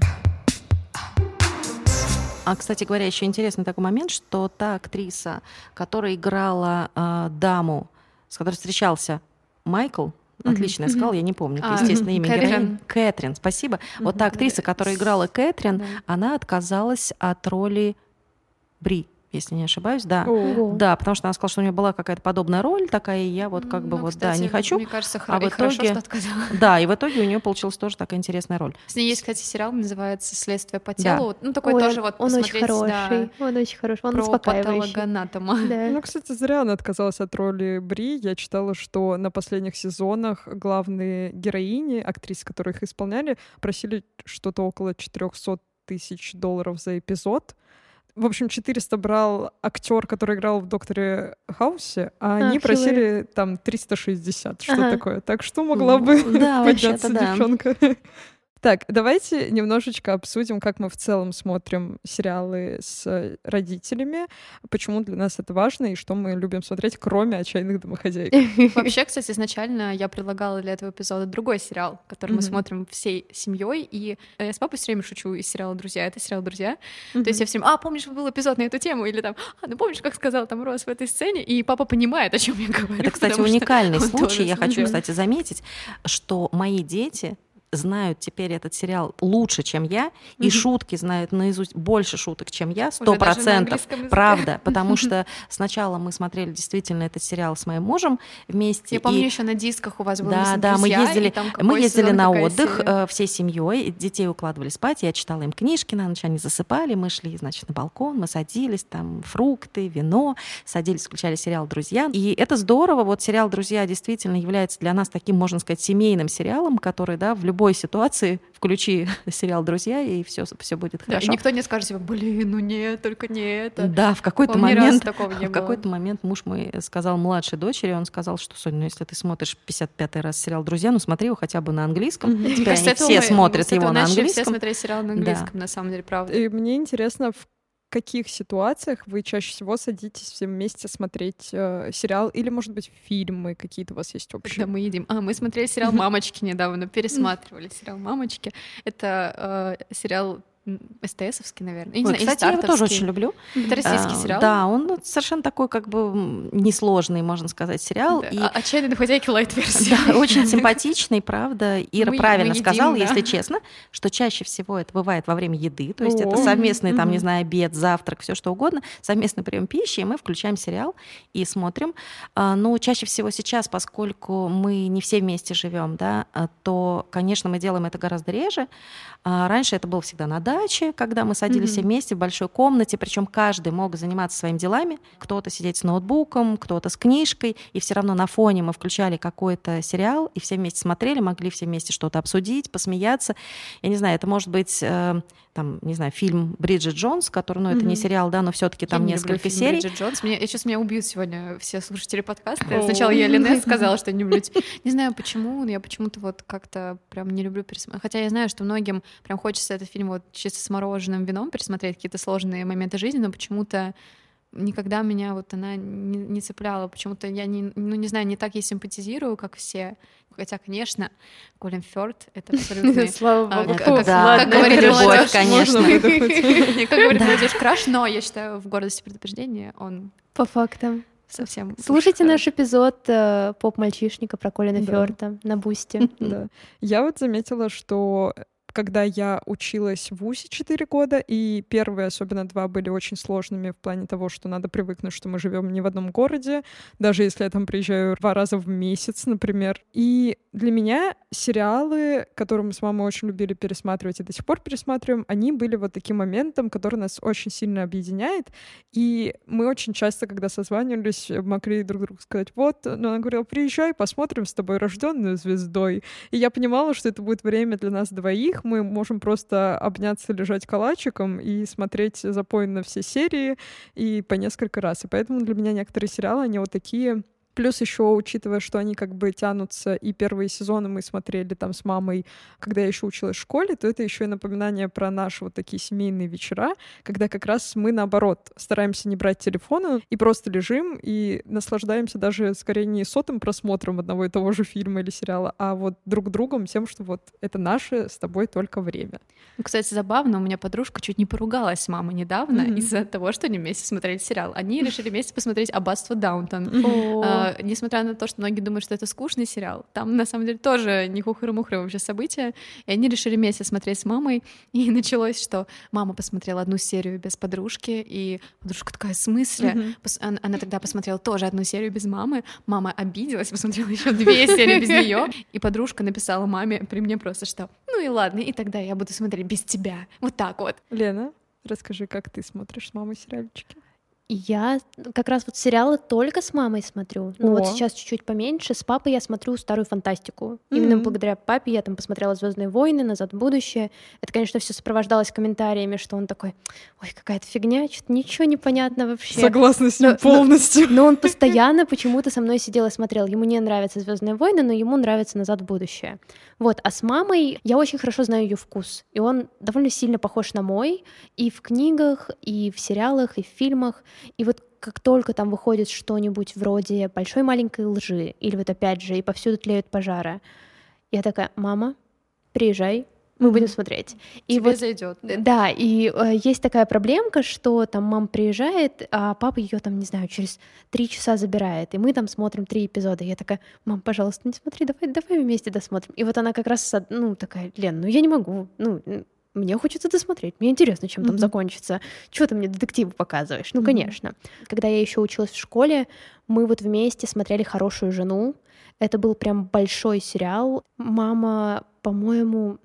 А, кстати говоря, еще интересный такой момент, что та актриса, которая играла э, даму, с которой встречался Майкл, отлично я сказала, я не помню, А, естественно, имя Кэтрин. героини. Кэтрин, спасибо. Вот та актриса, которая играла Кэтрин, она отказалась от роли Бри, если не ошибаюсь, да. Ого. Да, потому что она сказала, что у нее была какая-то подобная роль такая, и я вот как бы Ну, вот, да, кстати, не хочу. Мне кажется, а хоро- в и хорошо, итоге- что отказала. Да, и в итоге у нее получилась тоже такая интересная роль. С ней есть, кстати, сериал, называется «Следствие по Да. телу». Вот, Ну, такой Ой, тоже вот он очень посмотреть, да, хороший. Он очень хороший. Он про успокаивающий. патологоанатома. Да. Ну, кстати, зря она отказалась от роли Бри. Я читала, что на последних сезонах главные героини, актрисы, которые их исполняли, просили что-то около 400 тысяч долларов за эпизод. В общем, 400 брал актер, который играл в «Докторе Хаусе», а, А, они Фил просили там 360, что Ага. такое. Так что могла бы да, подняться вообще-то да. Так, давайте немножечко обсудим, как мы в целом смотрим сериалы с родителями, почему для нас это важно и что мы любим смотреть, кроме «Отчаянных домохозяек». Вообще, кстати, изначально я предлагала для этого эпизода другой сериал, который мы смотрим всей семьей. И э, я с папой все время шучу из сериала Друзья. Это сериал Друзья. То есть я всем, а, помнишь, был эпизод на эту тему? Или там, а, ну помнишь, как сказал там Рос в этой сцене? И папа понимает, о чем я говорю. Это, кстати, уникальный случай. Я хочу, кстати, заметить, что мои дети знают теперь этот сериал лучше, чем я, и Мгм. шутки знают наизусть больше шуток, чем я, сто процентов. Правда, потому что сначала мы смотрели действительно этот сериал с моим мужем вместе. Я помню, и- еще на дисках у вас было Да, да, мы «Друзья», и ездили, мы ездили на отдых серия. э, всей семьей, детей укладывали спать, я читала им книжки на ночь, они засыпали, мы шли, значит, на балкон, мы садились, там фрукты, вино, садились, включали сериал «Друзья». И это здорово, вот сериал «Друзья» действительно является для нас таким, можно сказать, семейным сериалом, который, да, в любой ситуации включи сериал «Друзья», и все, все будет Да, и хорошо. никто не скажет себе, блин, ну нет, только не это. Да, в какой-то момент в какой-то момент муж мой сказал младшей дочери, он сказал, что, Соня, ну если ты смотришь 55-й раз сериал «Друзья», ну смотри его хотя бы на английском. Теперь они все смотрят его на начали все английском. смотреть сериал на английском, на самом деле, правда. И мне интересно, в каких ситуациях вы чаще всего садитесь все вместе смотреть э, сериал или, может быть, фильмы какие-то у вас есть Когда общие? мы едим. А, мы смотрели сериал «Мамочки» недавно, пересматривали сериал «Мамочки». Это э, сериал СТСовский, наверное. Я не Ой, знаю, кстати, я его тоже очень люблю. Это российский А, сериал. Да, он совершенно такой как бы несложный, можно сказать, сериал. Да, И а- «Отчаянные домохозяйки» лайт-версия. Да, очень симпатичный, правда. Ира Мы- правильно мы едим, сказала, да. если честно, что чаще всего это бывает во время еды, то есть это О, совместный, там, не знаю, обед, завтрак, все что угодно, совместный прием пищи, и мы включаем сериал и смотрим. А, Ну, чаще всего сейчас, поскольку мы не все вместе живем, да, а, то, конечно, мы делаем это гораздо реже. Раньше это было всегда на даче, когда мы садились Мгм. вместе в большой комнате, причем каждый мог заниматься своими делами, кто-то сидеть с ноутбуком, кто-то с книжкой, и все равно на фоне мы включали какой-то сериал и все вместе смотрели, могли все вместе что-то обсудить, посмеяться. Я не знаю, это может быть э, там, не знаю, фильм Бриджит Джонс, который, ну, это не Мгм. сериал, да, но все-таки там Я не несколько фильм серий. Бриджит Джонс. Меня, сейчас меня убьют сегодня все слушатели подкаста. О. Сначала я Линет сказала, что не люблю. Не знаю почему, но я почему-то вот как-то прям не люблю пересмотреть. Хотя я знаю, что многим прям хочется этот фильм вот чисто с мороженым вином пересмотреть, какие-то сложные моменты жизни, но почему-то никогда меня вот она не, не цепляла. Почему-то я не, ну не знаю, не так ей симпатизирую, как все. Хотя, конечно, Колин Фёрд — это абсолютно Слава А, богу. как- говорит молодежь, конечно. как говорит молодежь, краш, но я считаю, в гордости предупреждения он По фактам. совсем... Слушайте наш эпизод э, «Поп-мальчишника» про Колина Да. Фёрда на Бусти. Да. Я вот заметила, что когда я училась в ВУЗе 4 года, и первые, особенно два, были очень сложными в плане того, что надо привыкнуть, что мы живем не в одном городе, даже если я там приезжаю два раза в месяц, например. И для меня сериалы, которые мы с мамой очень любили пересматривать и до сих пор пересматриваем, они были вот таким моментом, который нас очень сильно объединяет. И мы очень часто, когда созванивались, могли друг другу сказать, вот, ну, она говорила, приезжай, посмотрим с тобой рожденную звездой. И я понимала, что это будет время для нас двоих. Мы можем просто обняться, лежать калачиком и смотреть запойно все серии и по несколько раз. И поэтому для меня некоторые сериалы, они вот такие Плюс еще, учитывая, что они как бы тянутся, и первые сезоны мы смотрели там с мамой, когда я еще училась в школе, то это еще и напоминание про наши вот такие семейные вечера, когда как раз мы, наоборот, стараемся не брать телефоны и просто лежим и наслаждаемся даже скорее не сотым просмотром одного и того же фильма или сериала, а вот друг другом тем, что вот это наше с тобой только время. Ну, Кстати, забавно, у меня подружка чуть не поругалась с мамой недавно Мгм. из-за того, что они вместе смотрели сериал. Они решили вместе посмотреть «Аббатство Даунтон». О, А, несмотря на то, что многие думают, что это скучный сериал, там на самом деле тоже не хухры-мухры вообще события. И они решили вместе смотреть с мамой. И началось, что мама посмотрела одну серию без подружки, и подружка такая, в смысле? Она, она тогда посмотрела тоже одну серию без мамы. Мама обиделась, посмотрела еще две серии без нее. И подружка написала маме при мне просто, что ну и ладно, и тогда я буду смотреть без тебя. Вот так вот. Лена, расскажи, как ты смотришь с мамой сериальчики? Я как раз вот сериалы только с мамой смотрю. Ну вот сейчас чуть-чуть поменьше. С папой я смотрю старую фантастику. Именно Мгм. благодаря папе я там посмотрела Звездные войны, Назад в будущее. Это, конечно, все сопровождалось комментариями, что он такой, ой, какая-то фигня, что-то ничего не понятно вообще. Согласна с ним Но- но- полностью. Но он постоянно почему-то со мной сидел и смотрел. Ему не нравятся Звездные войны, но ему нравится назад в будущее. Вот, а с мамой я очень хорошо знаю ее вкус. И он довольно сильно похож на мой. И в книгах, и в сериалах, и в фильмах. И вот как только там выходит что-нибудь вроде большой маленькой лжи, или вот опять же, и повсюду тлеют пожары, я такая, мама, приезжай, мы будем смотреть. И Тебе вот зайдет. да, и э, есть такая проблемка, что там мама приезжает, а папа ее там, не знаю, через три часа забирает, и мы там смотрим три эпизода. И я такая, мам, пожалуйста, не смотри, давай, давай вместе досмотрим. И вот она как раз, ну, такая, Лен, ну я не могу, ну, мне хочется досмотреть, мне интересно, чем там Мгм. закончится. Чего ты мне детективы показываешь? Ну, Мгм. конечно. Когда я еще училась в школе, мы вот вместе смотрели «Хорошую жену». Это был прям большой сериал. Мама, по-моему,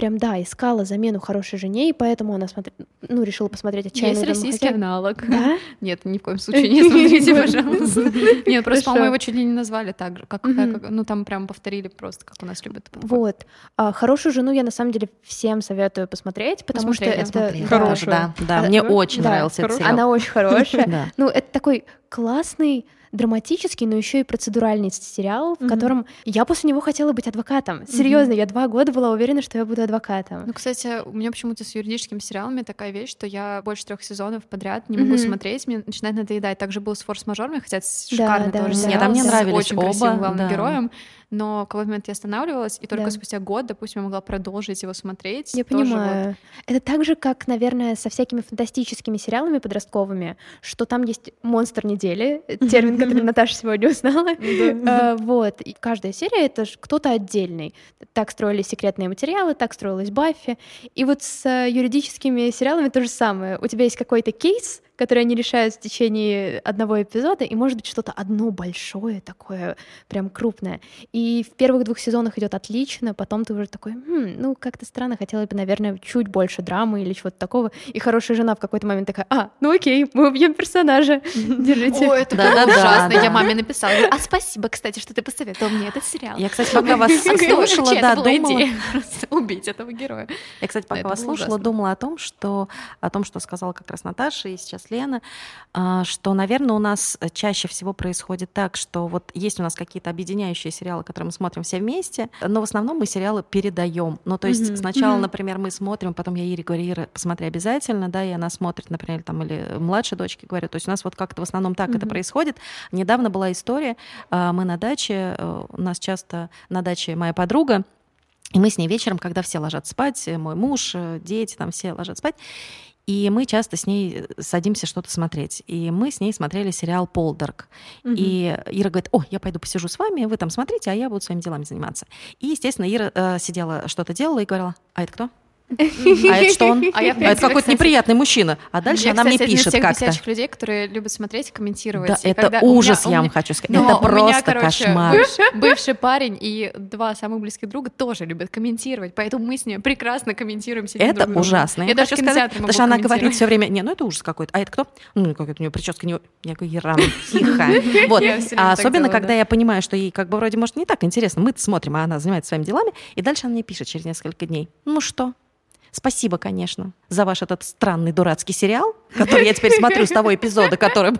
прям, да, искала замену хорошей жене, и поэтому она смотр... ну, решила посмотреть «Отчаянную Есть российский домохозяйку». аналог. Да? Нет, ни в коем случае не смотрите, пожалуйста. Нет, просто, по-моему, его чуть ли не назвали так же, как, ну там прям повторили просто, как у нас любят. Вот. А «Хорошую жену» я на самом деле всем советую посмотреть, потому что это... Смотри, да. Да, да, А, мне да? очень Да, нравился этот сериал. Она очень хорошая. Ну, это такой классный, драматический, но еще и процедуральный сериал, в Мгм. котором я после него хотела быть адвокатом. Серьезно, я два года была уверена, что я буду адвокатом. Ну, кстати, у меня почему-то с юридическими сериалами такая вещь, что я больше трех сезонов подряд не могу Мгм. смотреть, мне начинает надоедать. Также был с форс-мажорами, хотя это Да, шикарный да, тоже да. сериал. Мне с нравились очень красивым оба, главным да. героем. Но в какой-то момент я останавливалась, и только Да. спустя год, допустим, я могла продолжить его смотреть. Я Тоже вот понимаю. Это так же, как, наверное, со всякими фантастическими сериалами подростковыми, что там есть монстр недели, э, термин, который Наташа сегодня узнала. Э, Вот. Каждая серия — это кто-то отдельный. Так строились секретные материалы, так строилась Баффи. И вот с э, юридическими сериалами то же самое. У тебя есть какой-то кейс, который они решают в течение одного эпизода, и может быть что-то одно большое такое, прям крупное. И в первых двух сезонах идет отлично, потом ты уже такой, «Хм, ну как-то странно, хотела бы, наверное, чуть больше драмы или чего-то такого. И хорошая жена в какой-то момент такая, а, ну окей, мы убьем персонажа, держите. Ой, это Да-да-да, было ужасно. да. Я маме написала. А спасибо, кстати, что ты посоветовал мне этот сериал. Я, кстати, пока вас слушала, да, думала... убить этого героя. Я, кстати, Да, пока вас слушала, думала о том, что о том, что сказала как раз Наташа и сейчас Лена, а, что, наверное, у нас чаще всего происходит так, что вот есть у нас какие-то объединяющие сериалы, которые мы смотрим все вместе, но в основном мы сериалы передаем. Ну, то есть Мгм. сначала, Мгм. например, мы смотрим, потом я Ире говорю, Ира, посмотри обязательно, да, и она смотрит, например, там, или младшей дочке говорю. То есть у нас вот как-то в основном так это Мгм. происходит. Недавно была история, а, мы на даче, э, у нас часто на даче моя подруга, и мы с ней вечером, когда все ложатся спать, э, мой муж, э, дети, там все ложатся спать, и мы часто с ней садимся что-то смотреть. И мы с ней смотрели сериал «Полдарк». И Ира говорит, о, я пойду посижу с вами, вы там смотрите, а я буду своими делами заниматься. И, естественно, Ира э, сидела, что-то делала и говорила, а это кто? А это что он? А я, А это какой-то неприятный мужчина. А дальше я, она кстати, мне пишет тех как-то. бесячих людей, которые любят смотреть комментировать. Да, И это меня- ужас, я вам хочу сказать. Это меня, просто короче, кошмар. Бывший, бывший парень и два самых близких друга тоже любят комментировать, поэтому мы с ней прекрасно комментируем сидим Это друг ужасно. Я, Я даже хочу сказать, потому что она говорит все время, не, ну это ужас какой-то. А это кто? Ну, какая-то у нее прическа не... Я говорю, Еран, тихо. Вот. Я А особенно, когда да. я понимаю, что ей как бы вроде, может, не так интересно. Мы смотрим, а она занимается своими делами. И дальше она мне пишет через несколько дней. Ну что? Спасибо, конечно, за ваш этот странный дурацкий сериал, который я теперь смотрю с того эпизода, который,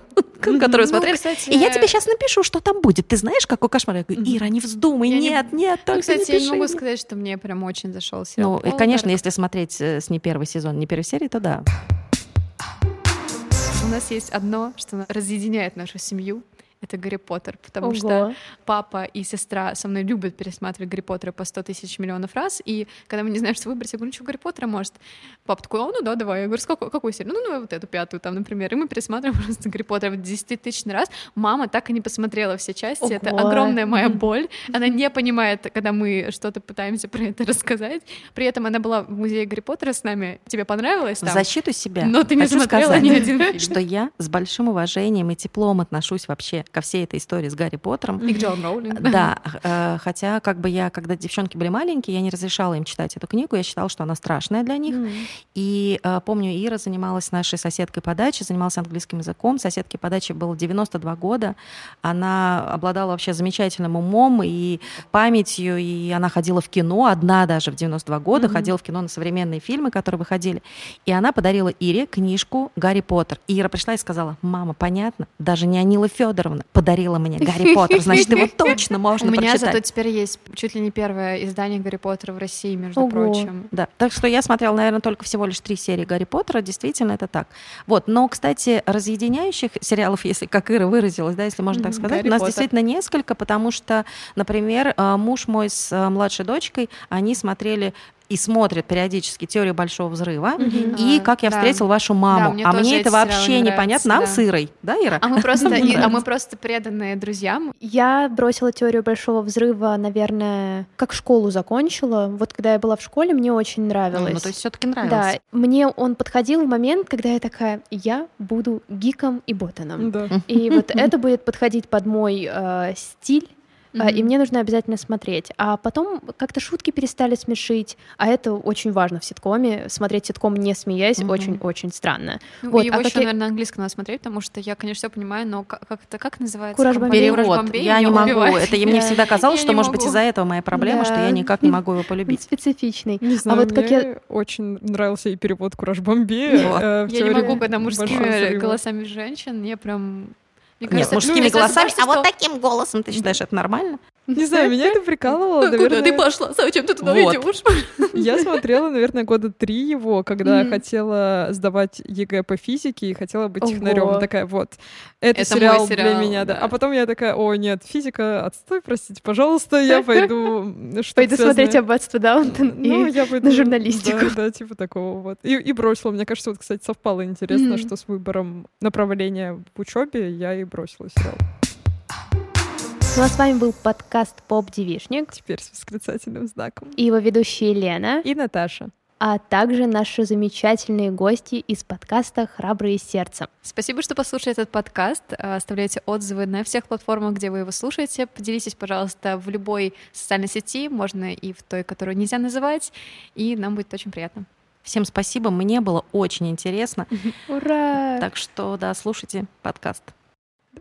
Ну, смотрели. кстати, И я тебе сейчас напишу, что там будет. Ты знаешь, какой кошмар? Я говорю, Ира, не вздумай, нет, нет, Ну, только кстати, не я не могу мне». сказать, что мне прям очень зашел сериал. Ну, конечно, если смотреть э, с не первый сезон, не первой серии, то да. У нас есть одно, что разъединяет нашу семью. Это Гарри Поттер, потому Ого. что папа и сестра со мной любят пересматривать Гарри Поттера по 100 тысяч миллионов раз, и когда мы не знаем, что выбрать, я говорю, ну что, Гарри Поттера может? Папа такой, «А, ну да, давай. Я говорю, с какой, какую серию? Ну, давай вот эту пятую там, например. И мы пересматриваем просто Гарри Поттера в 10 тысячный раз. Мама так и не посмотрела все части. Это Ого. огромная моя боль. Она не понимает, когда мы что-то пытаемся про это рассказать. При этом она была в музее Гарри Поттера с нами. Тебе понравилось В там? защиту себя Но ты не хочу смотрела сказать, ни один фильм. что я с большим уважением и теплом отношусь вообще ко всей этой истории с Гарри Поттером. И к Джон Роулинг. Да, э, хотя как бы я, когда девчонки были маленькие, я не разрешала им читать эту книгу, я считала, что она страшная для них. И э, помню, Ира занималась нашей соседкой по даче, занималась английским языком. Соседке по даче было 92 года. Она обладала вообще замечательным умом и памятью, и она ходила в кино, одна даже в 92 года, ходила в кино на современные фильмы, которые выходили. И она подарила Ире книжку «Гарри Поттер». И Ира пришла и сказала, мама, понятно, даже не Анила Федоровна подарила мне Гарри Поттер, значит, его точно У можно меня прочитать. зато теперь есть чуть ли не первое издание Гарри Поттера в России, между Ого. прочим. Да, так что я смотрела, наверное, только всего лишь три серии Гарри Поттера, действительно это так. Вот, но, кстати, разъединяющих сериалов, если как Ира выразилась, да, если можно так сказать, Гарри у нас Поттер. действительно несколько, потому что, например, э, муж мой с э, младшей дочкой, они смотрели и смотрят периодически теорию большого взрыва. Мгм. И А, как я да. встретил вашу маму. мне а мне это вообще не непонятно. Нам да. с Ирой, да, Ира? А мы просто, и- а мы просто преданные друзьям. Я бросила теорию большого взрыва, наверное, как школу закончила. Вот когда я была в школе, мне очень нравилось. Ну, то есть все-таки Да, нравилось. мне он подходил в момент, когда я такая, я буду гиком и ботаном. Да. И вот это будет подходить под мой э, стиль, а, и мне нужно обязательно смотреть. А потом как-то шутки перестали смешить, а это очень важно в ситкоме. Смотреть ситком не смеясь очень-очень странно. Ну, Вот, его а еще, как я- наверное, на английском надо смотреть, потому что я, конечно, все понимаю, но как, это как называется? Кураж Компания Бомбей. «Кураж Перевод. Бомбей» Я не могу. убивает. Это и мне Да. всегда казалось, Я что, может быть, из-за этого моя проблема, что я никак не могу его полюбить. специфичный. Не знаю, вот как я- очень нравился и перевод «Кураж Бомбея». Э, Я не могу, когда мужскими голосами женщин, я прям... Мне Нет, кажется, мужскими мне кажется, голосами, а вот таким голосом ты считаешь это нормально? Не знаю, меня это прикалывало, Куда ты наверное. пошла? Зачем ты туда Вот. идешь? Я смотрела, наверное, года три его, когда Мгм. хотела сдавать ЕГЭ по физике и хотела быть Ого. технарем. Такая, вот, это, Это мой сериал, для сериал, меня, да. да. А потом я такая, о, нет, физика, отстой, простите, пожалуйста, я пойду... что-то Пойду смотреть аббатство Даунтон Ну, и я пойду... журналистику. Да, да, типа такого вот. И, и бросила. Мне кажется, вот, кстати, совпало интересно, что с выбором направления в учебе я и бросила сериал. Ну а с вами был подкаст Поп Девишник Теперь с восклицательным знаком. и его ведущие Лена, И Наташа. а также наши замечательные гости из подкаста «Храбрые сердцем». Спасибо, что послушали этот подкаст. А, Оставляйте отзывы на всех платформах, где вы его слушаете. Поделитесь, пожалуйста, в любой социальной сети, можно и в той, которую нельзя называть, и нам будет очень приятно. Всем спасибо, мне было очень интересно. Ура! Так что, да, слушайте подкаст.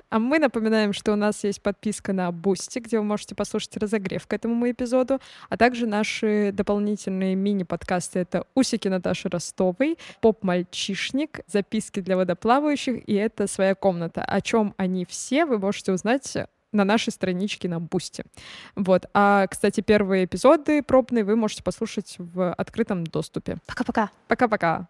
А мы напоминаем, что у нас есть подписка на Бусти, где вы можете послушать разогрев к этому эпизоду, а также наши дополнительные мини-подкасты. Это «Усики Наташи Ростовой», «Поп-мальчишник», «Записки для водоплавающих» и «Это своя комната». О чем они все, вы можете узнать на нашей страничке на Бусти. Вот. А, кстати, первые эпизоды пробные вы можете послушать в открытом доступе. Пока-пока. Пока-пока.